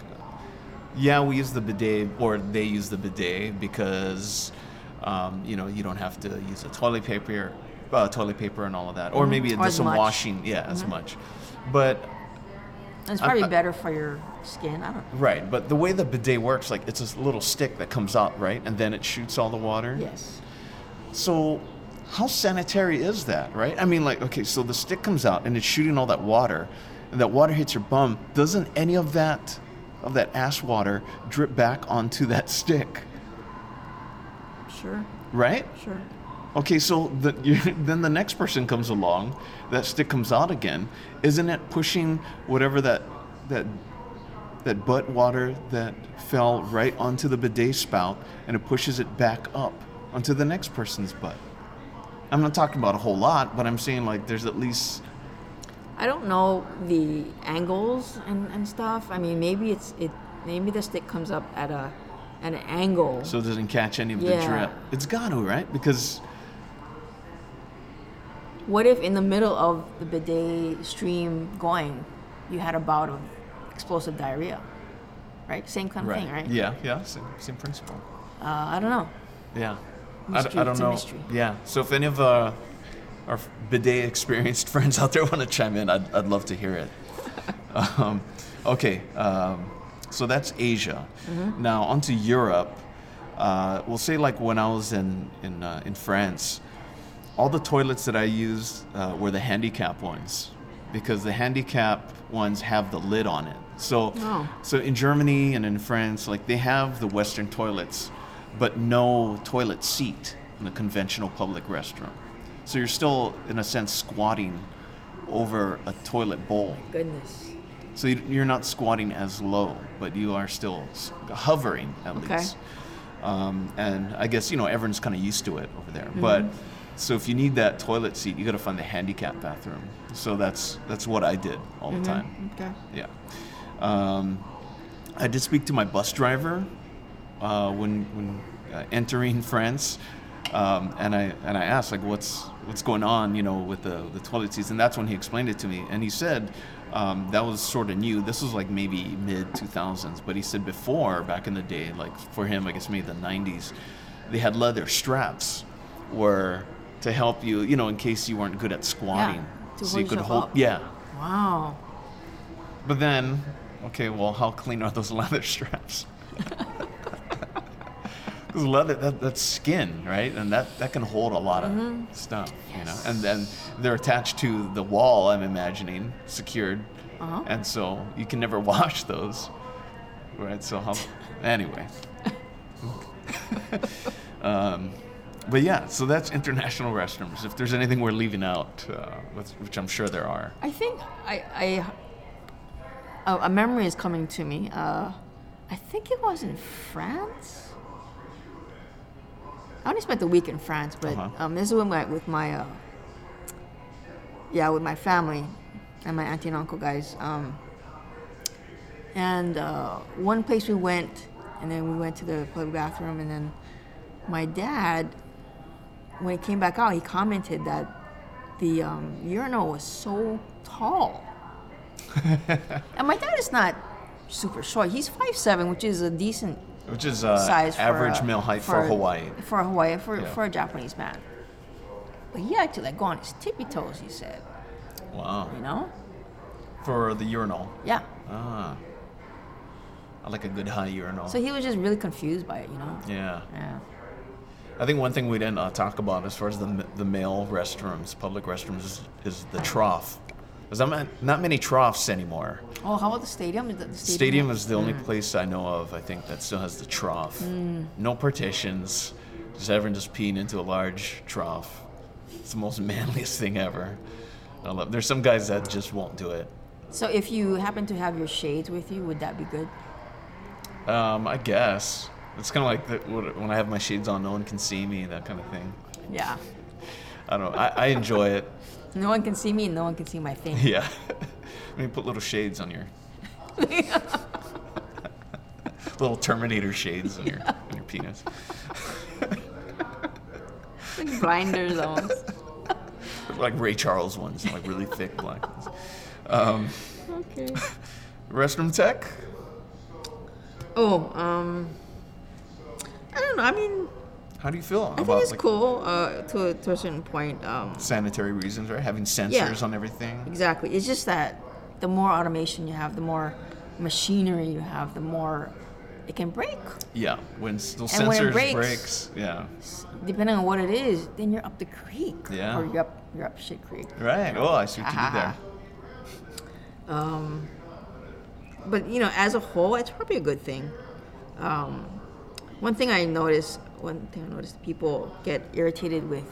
yeah, we use the bidet, or they use the bidet because, um, you know, you don't have to use a toilet paper, uh, toilet paper, and all of that, or maybe Mm-hmm. Or there's as some much. Mm-hmm. washing. Yeah, as much. But it's I- probably I- better for your skin. I don't know. right, but the way the bidet works, like it's a little stick that comes out, right, and then it shoots all the water. Yes. So, how sanitary is that, right? I mean, like, okay, so the stick comes out and it's shooting all that water, and that water hits your bum. Doesn't any of that of that ash water drip back onto that *laughs* stick, Sure, right? sure. Okay, so the, you, *laughs* then the next person comes along, that stick comes out again. Isn't it pushing whatever that that that butt water that fell right onto the bidet spout, and it pushes it back up onto the next person's butt? I'm not talking about a whole lot, but I'm saying like there's at least I don't know the angles and, and stuff. I mean, maybe it's it. Maybe the stick comes up at a an angle. so it doesn't catch any of the drip. It's got to right because What if in the middle of the bidet stream going, you had a bout of explosive diarrhea? Right? Same kind of thing, right? Yeah, yeah, same, same principle. Uh, I don't know. Yeah. I, Mystery, d- I don't know. mystery. Yeah. So if any of uh, our bidet experienced *laughs* friends out there want to chime in, I'd, I'd love to hear it. *laughs* um, okay. Um, so that's Asia. Mm-hmm. Now on to Europe. Uh, we'll say like when I was in in uh, in France, all the toilets that I used uh, were the handicap ones because the handicap ones have the lid on it. So, Oh. so in Germany and in France, like they have the Western toilets, but no toilet seat in a conventional public restroom. So you're still, in a sense, squatting over a toilet bowl. Goodness. So you- you're not squatting as low, but you are still hovering at Okay. least. Um, and I guess you know everyone's kind of used to it over there. But so if you need that toilet seat, you got to find the handicap bathroom. So that's that's what I did all the time. Okay. Yeah. Um, I did speak to my bus driver uh, when when uh, entering France, um, and I and I asked like, what's what's going on, you know, with the the toilet seats, and that's when he explained it to me, and he said. Um, that was sort of new. This was like maybe mid 2000s, but he said before, back in the day, like for him, I guess maybe the 90s, they had leather straps, were to help you, you know, in case you weren't good at squatting, to so you could hold, up. yeah, Wow. but then, okay, well, how clean are those *laughs* leather straps? *laughs* Because leather, that, that's skin, right? And that, that can hold a lot of Mm-hmm. stuff, you know? And then they're attached to the wall, I'm imagining, secured. Uh-huh. And so you can never *laughs* wash those, right? So, how, anyway. um, but yeah, so that's international restrooms. If there's anything we're leaving out, uh, which, which I'm sure there are. I think I, I a, memory is coming to me. Uh, I think it was in France. I only spent a week in France, but Uh-huh. um, this is with my with my uh, yeah with my family and my auntie and uncle guys. Um, and uh, one place we went, and then we went to the public bathroom, and then my dad, when he came back out, he commented that the um, urinal was so tall. *laughs* and my dad is not super short. He's 5'7", which is a decent Which is uh, size for average a- male height for, Hawaii. For Hawaii, for, Yeah. for a Japanese man. But he had to like go on his tippy toes, he said. Wow. You know? For the urinal. Yeah. Ah. I like a good high urinal. So he was just really confused by it, you know? yeah. Yeah. I think one thing we didn't uh, talk about as far as the, the male restrooms, public restrooms, is, is the trough. There's not, not many troughs anymore. Oh, how about the stadium? The Stadium is the only place I know of, I think, that still has the trough. No partitions. Just everyone just peeing into a large trough. It's the most *laughs* manliest thing ever. I love, there's some guys that just won't do it. So if you happen to have your shades with you, would that be good? Um, I guess it's kind of like the, when I have my shades on, no one can see me, that kind of thing. Yeah. I don't know. I, I enjoy it. No one can see me and no one can see my face. Yeah. *laughs* Let me put little shades on your *laughs* little Terminator shades on your on your penis. *laughs* like blinders almost. Like Ray Charles ones, like really thick black ones. Um, Okay. restroom tech. Oh, um, I don't know. I mean, How do you feel I think it's like cool uh, to, a, to a certain point. Um, sanitary reasons, right? Having sensors Yeah. on everything. exactly. It's just that the more automation you have, the more machinery you have, the more it can break. Yeah. When those And when it sensors breaks- breaks, yeah. Depending on what it is, then you're up the creek. Yeah. Or you're up, you're up shit creek. Right. Oh, I see what you did there. *laughs* Um, but you know, as a whole, it's probably a good thing. Um, one thing I noticed, one thing I noticed, people get irritated with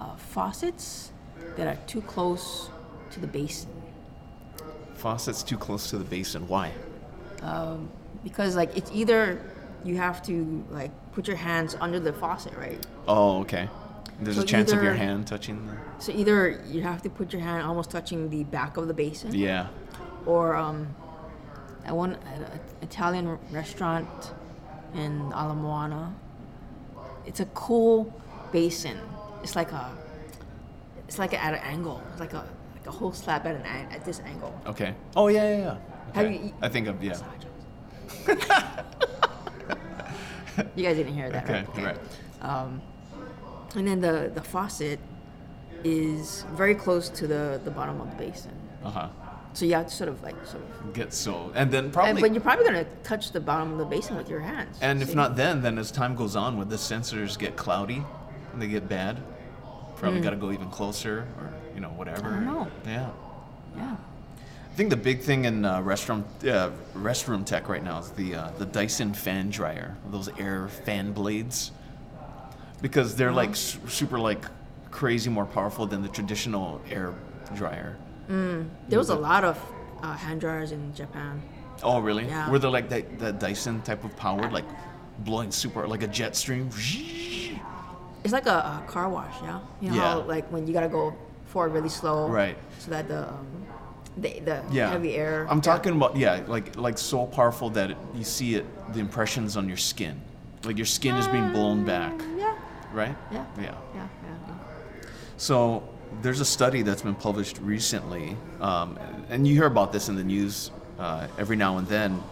uh, faucets that are too close to the basin Faucets too close to the basin. Why? because like it's either you have to like put your hands under the faucet, right? Oh, okay. There's So a chance of your hand touching the. So either you have to put your hand almost touching the back of the basin, Yeah. or um, at one at an Italian restaurant in Ala Moana. It's a cool basin. It's like a, it's like at an angle. It's like a like a whole slab at an an- at this angle. Okay. Oh yeah, yeah, yeah. Have Okay. you- I think of yeah. *laughs* You guys didn't hear that, Okay, right? right. Um, and then the the faucet is very close to the the bottom of the basin. Uh huh. So you have to sort of like sort of. Get so, and then And, probably. but you're probably gonna touch the bottom of the basin with your hands. And if See? not then, then as time goes on, when the sensors get cloudy and they get bad, probably got to go even closer or, you know, whatever. I don't know. Yeah. yeah. I think the big thing in uh, restroom uh, restroom tech right now is the uh, the Dyson fan dryer, those air fan blades, because they're like Uh-huh. s- super like crazy more powerful than the traditional air dryer. There was a lot of uh, hand dryers in Japan. Oh, really? Yeah. Were they like that, that Dyson type of powered, like blowing super like a jet stream? *laughs* It's like a, a car wash, yeah. You know how Yeah. like when you gotta go forward really slow, Right. So that the um, the, the Yeah. heavy air. I'm yeah. talking about yeah, like like so powerful that it, you see it, the impressions on your skin, like your skin is being blown back, Yeah. right? Yeah. Yeah. Yeah. Yeah. yeah. So there's a study that's been published recently, um, and you hear about this in the news uh, every now and then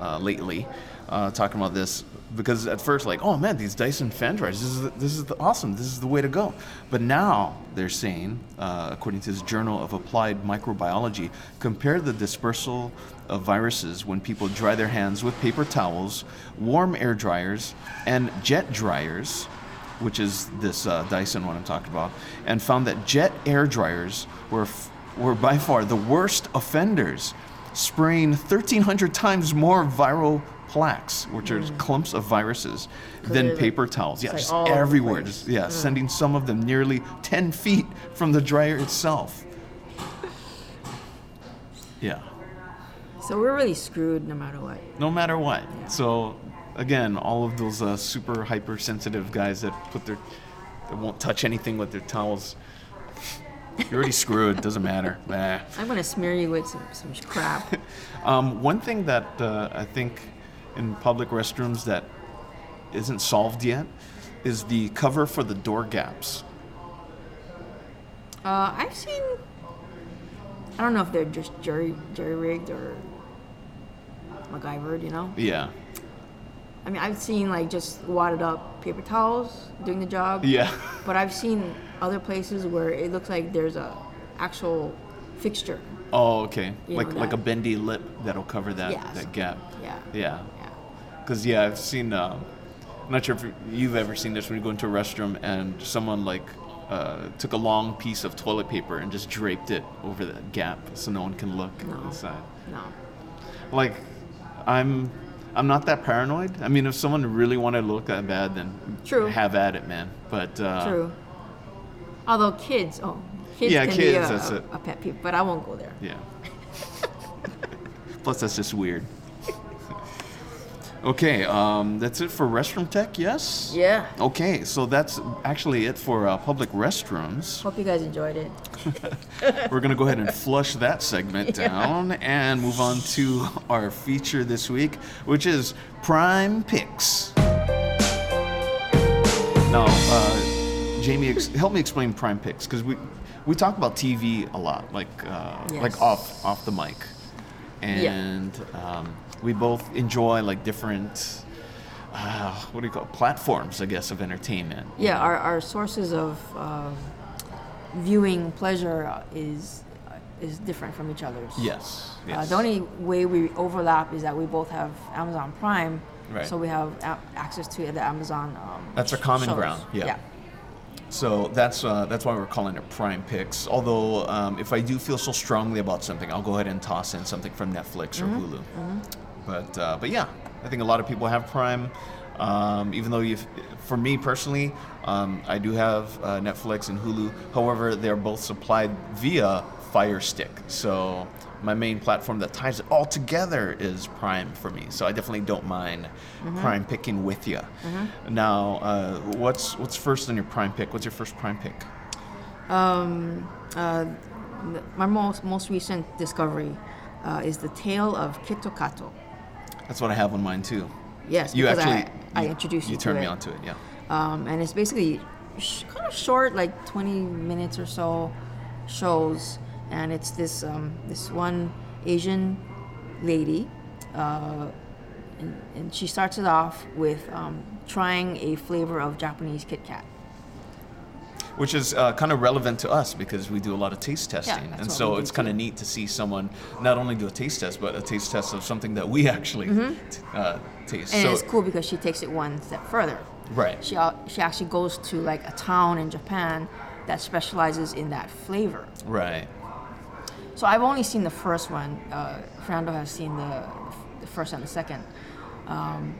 uh, lately, uh, talking about this because at first like, oh man, these Dyson fan dryers, this is this is the awesome, this is the way to go. But now they're saying, uh, according to this Journal of Applied Microbiology, compare the dispersal of viruses when people dry their hands with paper towels, warm air dryers, and jet dryers which is this uh, Dyson one I'm talking about, and found that jet air dryers were f- were by far the worst offenders, spraying 1,300 times more viral plaques, which are clumps of viruses, than paper towels. Yeah, Mm. like just all over the everywhere. Just, yeah, sending some of them nearly 10 feet from the dryer itself. *laughs* Yeah. So we're really screwed no matter what. no matter what. So again, all of those uh, super hypersensitive guys that put their that won't touch anything with their towels. You're already screwed. Doesn't matter. Nah. *laughs* I'm gonna smear you with some, some crap. *laughs* Um, one thing that uh, I think in public restrooms that isn't solved yet is the cover for the door gaps. Uh, I've seen. I don't know if they're just jury jury rigged or MacGyvered, you know. Yeah. I mean, I've seen like just wadded up paper towels doing the job. Yeah. But I've seen other places where it looks like there's a actual fixture. Oh, okay. You like know, like a bendy lip that'll cover that Yes. that gap. Yeah. Yeah. Yeah. Because yeah, I've seen. Uh, I'm not sure if you've ever seen this when you go into a restroom and someone like uh, took a long piece of toilet paper and just draped it over the gap so no one can look No. inside. No. Like, I'm. I'm not that paranoid. I mean, if someone really wanted to look that bad, then True. have at it, man. But uh, True. Although kids, oh, kids Yeah, can kids, be a, that's a, it. a pet peeve, but I won't go there. Yeah. *laughs* Plus, that's just weird. Okay, um, that's it for restroom tech. Yes. Yeah. Okay, so that's actually it for uh, public restrooms. Hope you guys enjoyed it. *laughs* We're going to go ahead and *laughs* flush that segment down and move on to our feature this week, which is Prime Picks. Now, uh, Jamie, ex- help me explain Prime Picks because we we talk about TV a lot, like uh, Yes. like off off the mic, and um, we both enjoy like different. Uh, what do you call it? platforms? I guess of entertainment. Yeah, our, our sources of um, viewing pleasure uh, is uh, is different from each other's. Yes. Uh, the only way we overlap is that we both have Amazon Prime, Right. so we have a- access to the Amazon. Um, That's our common shows. ground, yeah. So that's uh, that's why we're calling it Prime Picks. Although um, if I do feel so strongly about something, I'll go ahead and toss in something from Netflix or Mm-hmm. Hulu. But uh, but yeah, I think a lot of people have Prime. Um, even though you, for me personally, um, I do have uh, Netflix and Hulu. However, they're both supplied via Fire Stick. So my main platform that ties it all together is Prime for me. So I definitely don't mind Prime picking with you. Now, uh, what's what's first on your Prime pick? What's your first Prime pick? Um, uh, my most most recent discovery uh, is the tale of Kitto Katto. That's what I have on mine too. Yes, You actually I, I introduced you, you turned me onto it. Yeah. um, and it's basically sh- kind of short, like 20 minutes or so shows, and it's this um, this one Asian lady, uh, and, and she starts it off with um, trying a flavor of Japanese Kit Kat. Which is uh, kind of relevant to us because we do a lot of taste testing, that's and so it's kind of neat to see someone not only do a taste test, but a taste test of something that we actually t- uh, taste. Mm-hmm. And so it's cool because she takes it one step further. right, She she actually goes to like a town in Japan that specializes in that flavor. right, So I've only seen the first one. Uh, Fernando has seen the, the first and the second. Um,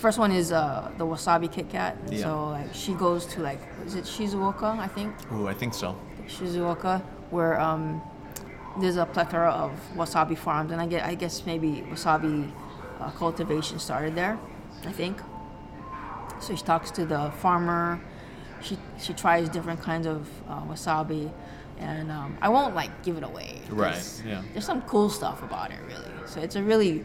first one is uh, the wasabi Kit Kat. Yeah. So like she goes to like is it Shizuoka I think Ooh, I think so. Shizuoka where um, there's a plethora of wasabi farms and I get I guess maybe wasabi uh, cultivation started there. I think. So she talks to the farmer. She she tries different kinds of uh, wasabi, and um, I won't like give it away. Right, yeah. There's some cool stuff about it, really. So it's a really,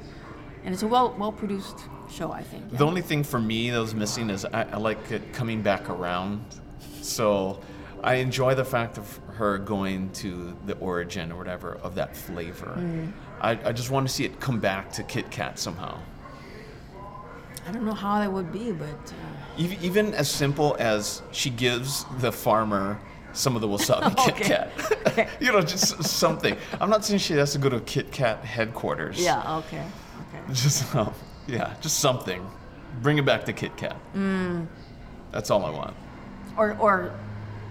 and it's a well well produced show, I think. The only thing for me that was missing is I, I like it coming back around. So I enjoy the fact of her going to the origin or whatever of that flavor. Mm. I, I just want to see it come back to Kit Kat somehow. I don't know how that would be, but uh, Even, even as simple as she gives the farmer some of the wasabi *laughs* Kit Okay. Kat. *laughs* you know, just something. I'm not saying she has to go to Kit Kat headquarters. yeah, okay, okay. *laughs* Just, um, yeah, just something. Bring it back to Kit Kat. Mm. That's all I want. Or or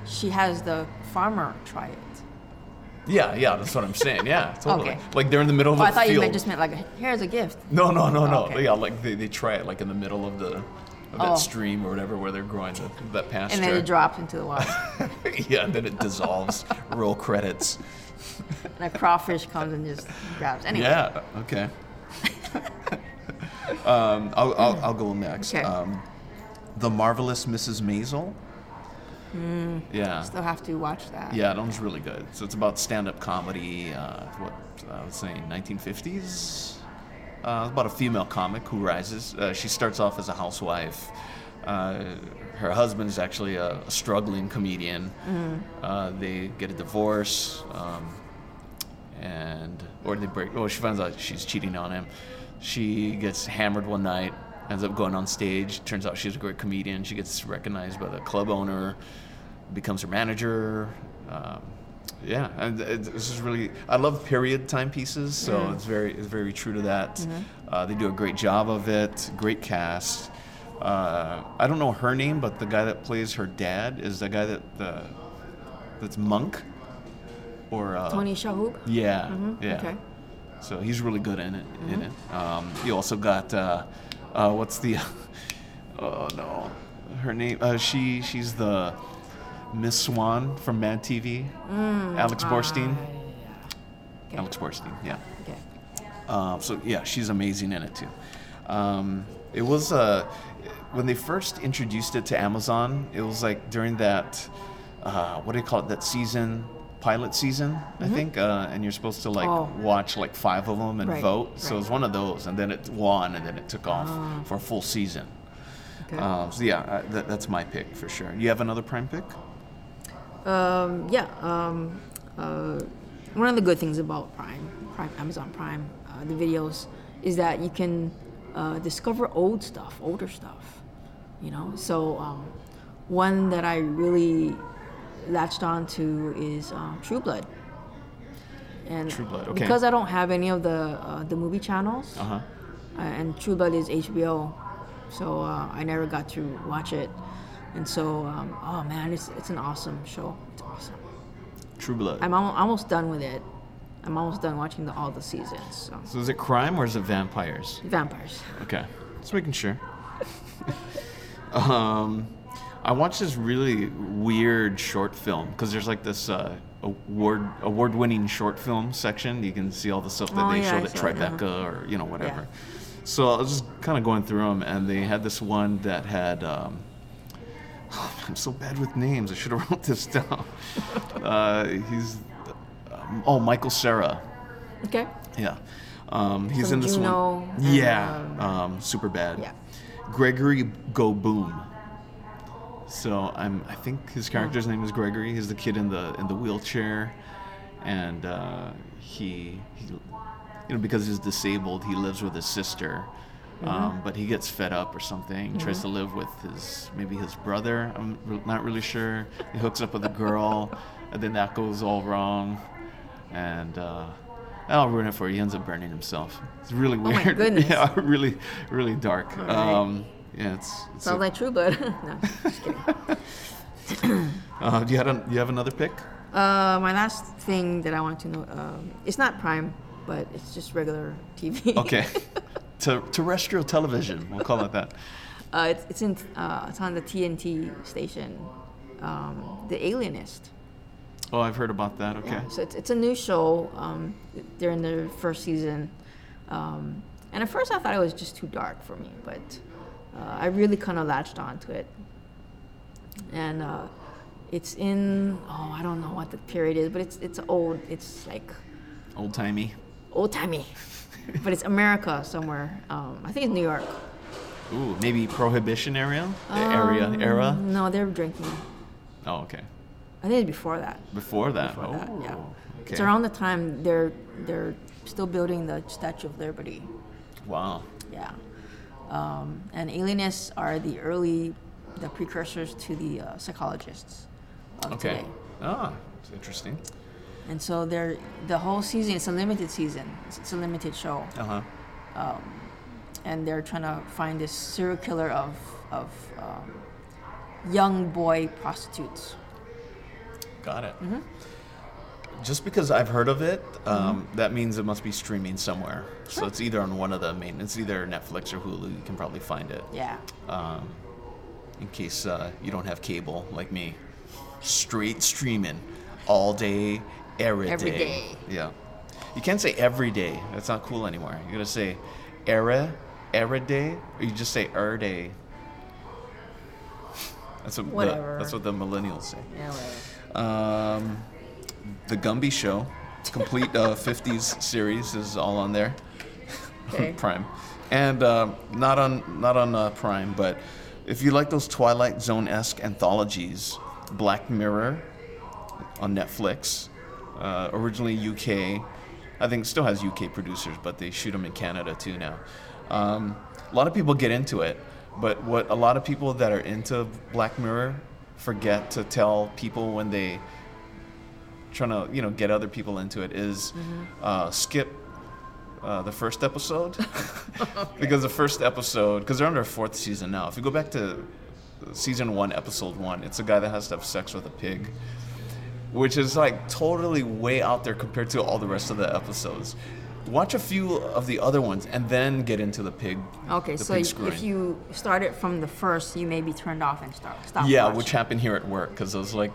she has the farmer try it. Yeah, yeah, that's what I'm saying. Yeah, *laughs* totally. Okay. Like they're in the middle of Oh, a I thought field. you meant just meant like here's a gift. No, no, no, no. Okay. Yeah, like they, they try it like in the middle of the of that Oh. stream or whatever where they're growing the, that pasture. And then it drops into the water. *laughs* yeah, and then it dissolves. *laughs* Roll credits. and a crawfish comes and just grabs. Anyway. Yeah. Okay. Um, I'll, I'll, I'll go next. Okay. Um, the marvelous Mrs. Maisel. Hmm. Yeah. Still have to watch that. Yeah, that one's really good. So it's about stand-up comedy. Uh, what I was saying, 1950s. Uh, it's about a female comic who rises. Uh, she starts off as a housewife. Uh, her husband is actually a, a struggling comedian. Uh, they get a divorce, um, and or they break. Oh, she finds out she's cheating on him. She gets hammered one night. Ends up going on stage. Turns out she's a great comedian. She gets recognized by the club owner becomes her manager. Um, yeah, and this is really. I love period timepieces, so it's very it's very true to that. Uh, they do a great job of it. Great cast. Uh, I don't know her name, but the guy that plays her dad is the guy that the that's Monk, or uh, Tony Shalhoub. Yeah, yeah. Okay. So he's really good in it. In it. Um, you also got uh, uh, what's the? *laughs* oh no, her name. Uh, she she's the Miss Swan from Mad TV. Alex Borstein. Okay. Alex Borstein. Yeah. Okay. Um, so yeah, she's amazing in it too. Um, it was uh, when they first introduced it to Amazon. It was like during that uh, what do you call it? That season, pilot season, I think. Uh, and you're supposed to like Mm-hmm. Oh. watch like five of them and Right, vote. So it was one of those, and then it won, and then it took off for a full season. Okay. Um, so yeah, uh, that, that's my pick for sure. You have another prime pick? Um, yeah. Um, uh, one of the good things about Prime, Prime Amazon Prime, uh, the videos, is that you can uh, discover old stuff, older stuff. You know, so um, one that I really latched on to is uh, True Blood. And True Blood, okay. because I don't have any of the uh, the movie channels, Uh huh. uh, and True Blood is HBO, so uh, I never got to watch it. And so, um, oh man, it's it's an awesome show. It's awesome. True Blood. I'm al- almost done with it. I'm almost done watching the, all the seasons. So so is it crime or is it vampires? vampires. Okay, just making sure. *laughs* um, I watched this really weird short film because there's like this uh, award award-winning short film section. You can see all the stuff that Oh, they yeah, showed I at. Tribeca or you know whatever. So I was just kind of going through them, and they had this one that had. Um, *sighs* I'm so bad with names. I should have *laughs* wrote this down. *laughs* uh, he's um, oh Michael Cera. Okay. Yeah. Um, he's From in this Juno one. and, Yeah. um, Um, Superbad. Yeah. Gregory Go Boom. So I'm. I think his character's name is Gregory. He's the kid in the in the wheelchair, and uh, he, he, you know, because he's disabled, he lives with his sister. Mm-hmm. Um, but he gets fed up or something. Tries to live with his maybe his brother. I'm re- not really sure. He hooks up with a girl, *laughs* and then that goes all wrong. And uh, I'll ruin it for you. He ends up burning himself. It's really Oh my weird. *laughs* goodness. yeah, really, really dark. Right. Um, yeah, it's. it's Sounds a- like True Blood. *laughs* no, just kidding. *laughs* uh, do you a, you have another pick? Uh, my last thing that I want to know, um, it's not Prime, but it's just regular TV. Okay. *laughs* to terrestrial television. We'll call it that. uh, it's it's in uh, it's on the TNT station, um, The Alienist. Oh, I've heard about that. Okay. Yeah, so it's, it's a new show. Um, they're in their first season. Um, and at first I thought it was just too dark for me, but uh, I really kind of latched onto it. And uh, it's in, oh, I don't know what the period is, but it's, it's old. It's like Old timey. old timey. *laughs* but it's America somewhere. Um, I think it's New York. Ooh, maybe prohibition area. area Um, era. No, they're drinking. Oh, okay. I think it's before that. Before that. Before oh. that, yeah. Okay. It's around the time they're they're still building the Statue of Liberty. Wow. Yeah. Um, and alienists are the early, the precursors to the uh, psychologists of Okay. today. Ah, it's interesting. And so they're the whole season. It's a limited season. It's, it's a limited show, Uh huh. and they're trying to find this serial killer of of um, young boy prostitutes. Got it. Mm-hmm. Just because I've heard of it, um, that means it must be streaming somewhere. So it's either on one of the main. It's either Netflix or Hulu. You can probably find it. Yeah. Um, in case uh, you don't have cable like me, straight streaming, all day, every day. Every day. Yeah. You can't say every day. That's not cool anymore. You gotta say, era, era day, or you just say er day. That's what Whatever. The, that's what the millennials say. Yeah. Whatever. Um, the Gumby Show, complete uh, 50s series is all on there. *laughs* Okay. Prime, and uh, not on not on uh, Prime, but if you like those Twilight Zone esque anthologies, Black Mirror on Netflix, uh, originally UK, I think still has UK producers, but they shoot them in Canada too now. Um, a lot of people get into it, but what a lot of people that are into Black Mirror forget to tell people when they trying to you know get other people into it is uh, skip uh, the first episode *laughs* *laughs* because the first episode because they're on their fourth season now. If you go back to season one, episode one, it's a guy that has to have sex with a pig, which is like totally way out there compared to all the rest of the episodes. Watch a few of the other ones and then get into the pig. Okay, the so pig if you started from the first, you may be turned off and start stop. yeah, watching. which happened here at work because I was like,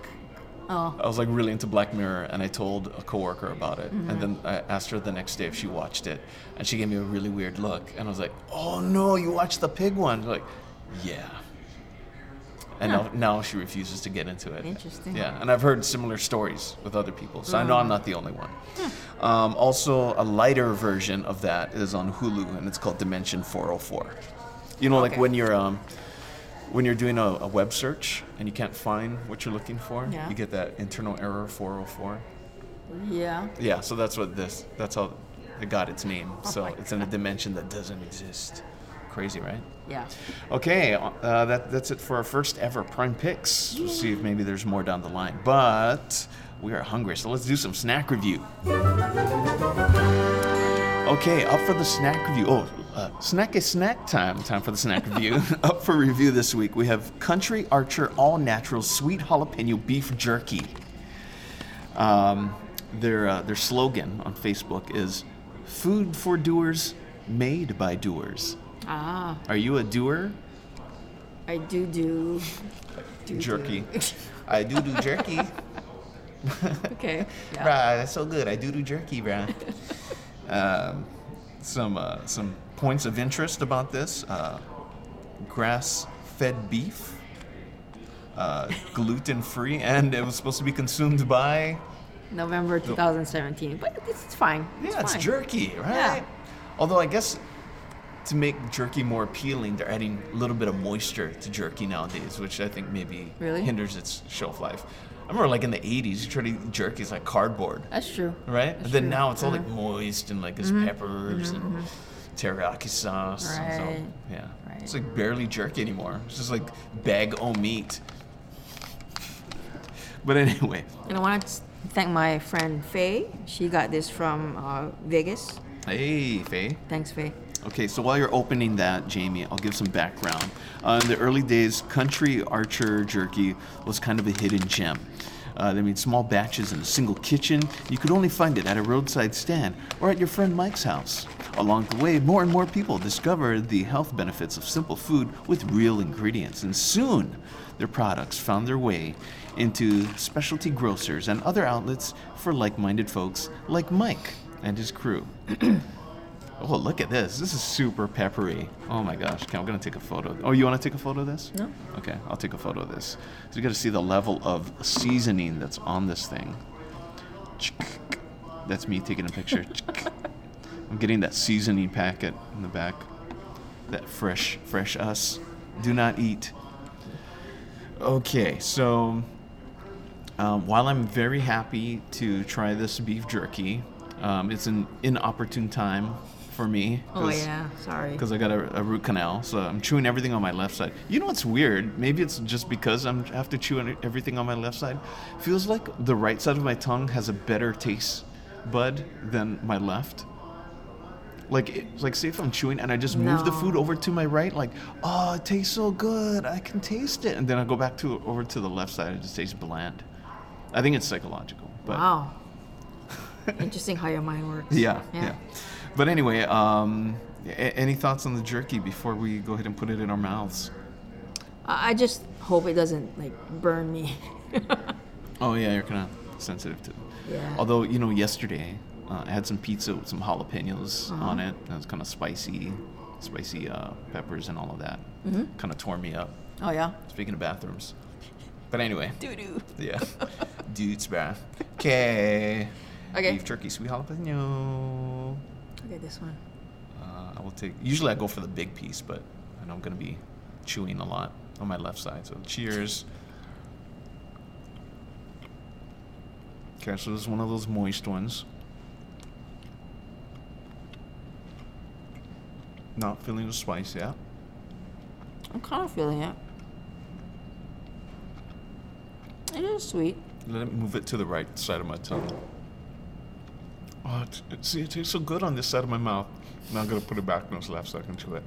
Oh. I was like really into Black Mirror, and I told a coworker about it, Mm-hmm. and then I asked her the next day if she watched it, and she gave me a really weird look, and I was like, "Oh no, you watched the pig one?" Like, yeah. And Huh. now, now she refuses to get into it. Interesting. Yeah, and I've heard similar stories with other people, so I know I'm Mm. not the only one. Um, also, a lighter version of that is on Hulu, and it's called Dimension 404. You know, like when you're um, when you're doing a, a web search and you can't find what you're looking for, Yeah. you get that internal error 404. Yeah. Yeah, so that's what this. That's how it got its name. so my it's in a dimension that doesn't exist. Crazy, right? Yeah. Okay, uh, that, that's it for our first ever Prime Picks. We'll see if maybe there's more down the line. But we are hungry, so let's do some snack review. Okay, up for the snack review. Oh, Uh, snack is snack time. Time for the snack *laughs* review. Up for review this week, we have Country Archer All Natural Sweet Jalapeno Beef Jerky. Um, their uh, their slogan on Facebook is "Food for doers, made by doers." Ah, Are you a doer? I do do. do Jerky. do. *laughs* I do do jerky. *laughs* okay. Yeah. Bruh, that's so good. I do do jerky, bruh. *laughs* um, some uh, some points of interest about this: uh, grass-fed beef, uh, gluten-free, and it was supposed to be consumed by November 2017, but it's, it's fine. yeah, it's fine. jerky, right? Yeah. Although I guess to make jerky more appealing, they're adding a little bit of moisture to jerky nowadays, which I think maybe Really? hinders its shelf life. I remember like in the 80s, you try to eat jerky, it's like cardboard. That's true. right? That's then true. now it's all like Mhm. moist and like it's peppers and teriyaki sauce. and so, Right. yeah. Right. It's like barely jerky anymore. It's just like bag o meat. *laughs* But anyway, And I want to thank my friend Faye. She got this from uh, Vegas. hey, Faye. Thanks, Faye. Okay, so while you're opening that, Jamie, I'll give some background. Uh, in the early days, Country Archer Jerky was kind of a hidden gem. Uh, they made small batches in a single kitchen. You could only find it at a roadside stand or at your friend Mike's house. Along the way, more and more people discovered the health benefits of simple food with real ingredients, and soon their products found their way into specialty grocers and other outlets for like minded folks like Mike and his crew. *clears throat* Oh, look at this. This is super peppery. Oh my gosh. Okay, I'm going to take a photo. Oh, you want to take a photo of this? No. Okay, I'll take a photo of this. So you got to see the level of seasoning that's on this thing. *sniffs* That's me taking a picture. *laughs* I'm getting that seasoning packet in the back. That fresh, fresh us. Do not eat. Okay, so um, while I'm very happy to try this beef jerky, um, it's an inopportune time for me. Oh, yeah. Sorry. Because I got a, a root canal, so I'm chewing everything on my left side. You know what's weird? Maybe it's just because I'm, I have to chew everything on my left side. Feels like the right side of my tongue has a better taste bud than my left. Like, it, like say if I'm chewing and I just move the food over to my right, like, oh, it tastes so good, I can taste it, and then I go back to over to the left side, it just tastes bland. I think it's psychological, but wow. *laughs* Interesting how your mind works. yeah, yeah. But anyway, um, a- any thoughts on the jerky before we go ahead and put it in our mouths? I just hope it doesn't like burn me. *laughs* Oh yeah, you're kind of sensitive to. Yeah. Although you know, yesterday uh, I had some pizza with some jalapenos Uh-huh. on it. That was kind of spicy, spicy uh, peppers and all of that. Mm-hmm. Kind of tore me up. oh yeah. Speaking of bathrooms. But anyway, Doo doo. *laughs* yeah, *laughs* dude's bath. Okay. Okay. Beef jerky, sweet jalapeno. Okay, this one. Uh, I will take. Usually I go for the big piece, but I know I'm gonna be chewing a lot on my left side. So cheers. Okay, so this is one of those moist ones. Not feeling the spice yet. I'm kind of feeling it. It is sweet. Let me move it to the right side of my tongue. Oh, it, it, see, it tastes so good on this side of my mouth. Now I'm gonna put it back on this left so I can chew it.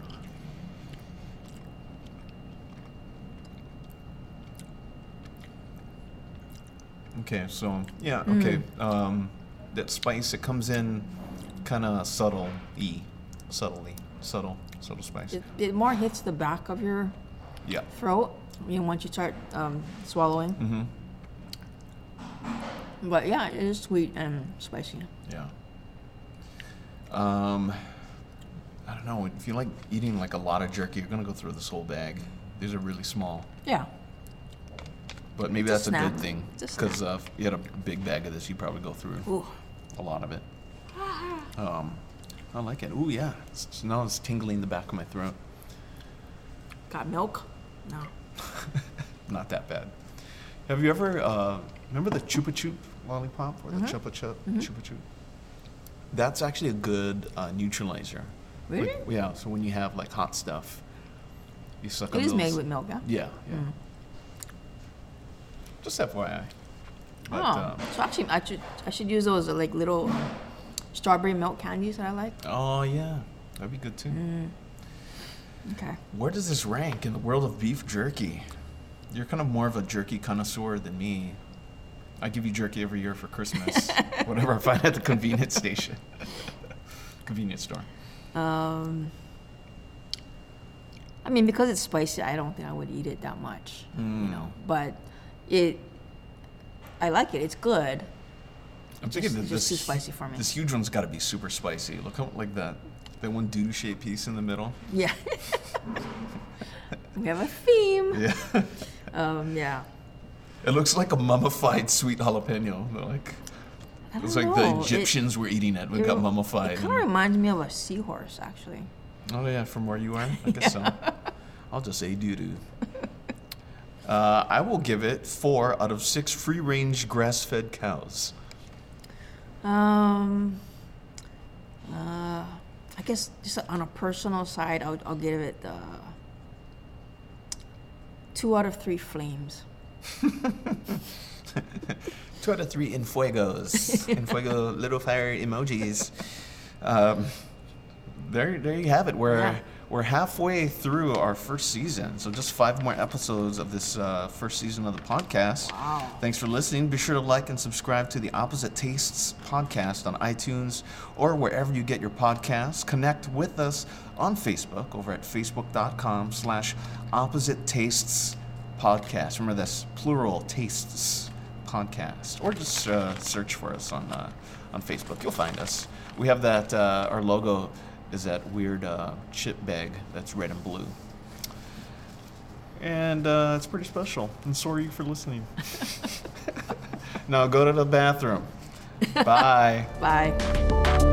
Okay, so yeah, okay. Um, that spice it comes in kind of subtle, e, subtly, subtle, subtle spice. It, it more hits the back of your yeah. throat. You know, once you start um, swallowing. Mm-hmm. But yeah, it is sweet and spicy. Yeah. Um, I don't know. If you like eating like a lot of jerky, you're gonna go through this whole bag. These are really small, Yeah. but maybe It's that's a, snack. good thing a because uh, if you had a big bag of this, you'd probably go through Ooh. a lot of it. *sighs* Um, I like it. Ooh, yeah. It's, it's- now it's tingling the back of my throat. Got milk? No. *laughs* Not that bad. Have you ever uh, remember the Chupa Chup lollipop or the Mm-hmm. Chupa Chup Chupa Chup? That's actually a good uh, neutralizer. Like, Really? yeah. So when you have like hot stuff, you suck It on is those. made with milk, yeah? Yeah, yeah. Mm. Just FYI. But, oh, um, so actually, I should I should use those uh, like little strawberry milk candies that I like. oh yeah, That'd be good too. Mm. Okay. Where does this rank in the world of beef jerky? You're kind of more of a jerky connoisseur than me. I give you jerky every year for Christmas, *laughs* whatever I find at the convenience station, *laughs* convenience store. Um, I mean, because it's spicy, I don't think I would eat it that much. You Mm. know, but it, I like it. It's good. I'm Just- thinking just this too spicy for me. This huge one's got to be super spicy. Look how like that that one doo shaped piece in the middle. Yeah. *laughs* we have a theme. Yeah, Um, yeah. It looks like a mummified sweet jalapeno. They're Like it's like know. the It- Egyptians were eating it. We it got mummified. It kind of reminds me of a seahorse, actually. Oh yeah, from where you are, I guess so. *laughs* I'll just say doo doo. Uh, I will give it four out of six free-range grass-fed cows. Um, uh, I guess just on a personal side, I'll, I'll give it uh, two out of three flames. *laughs* Two out of three in fuegos. *laughs* in fuego little fire emojis. Um, there, there you have it. We're Yeah. we're halfway through our first season, so just five more episodes of this uh, first season of the podcast. Wow. Thanks for listening. Be sure to like and subscribe to the Opposite Tastes podcast on iTunes or wherever you get your podcasts. Connect with us on Facebook over at facebook.com slash opposite tastes podcast. Remember that's plural tastes podcast. Or just uh, search for us on uh, on Facebook. You'll find us. We have that uh, our logo is that weird uh, chip bag that's red and blue. And uh, it's pretty special. And so are you for listening. *laughs* now go to the bathroom. Bye. Bye.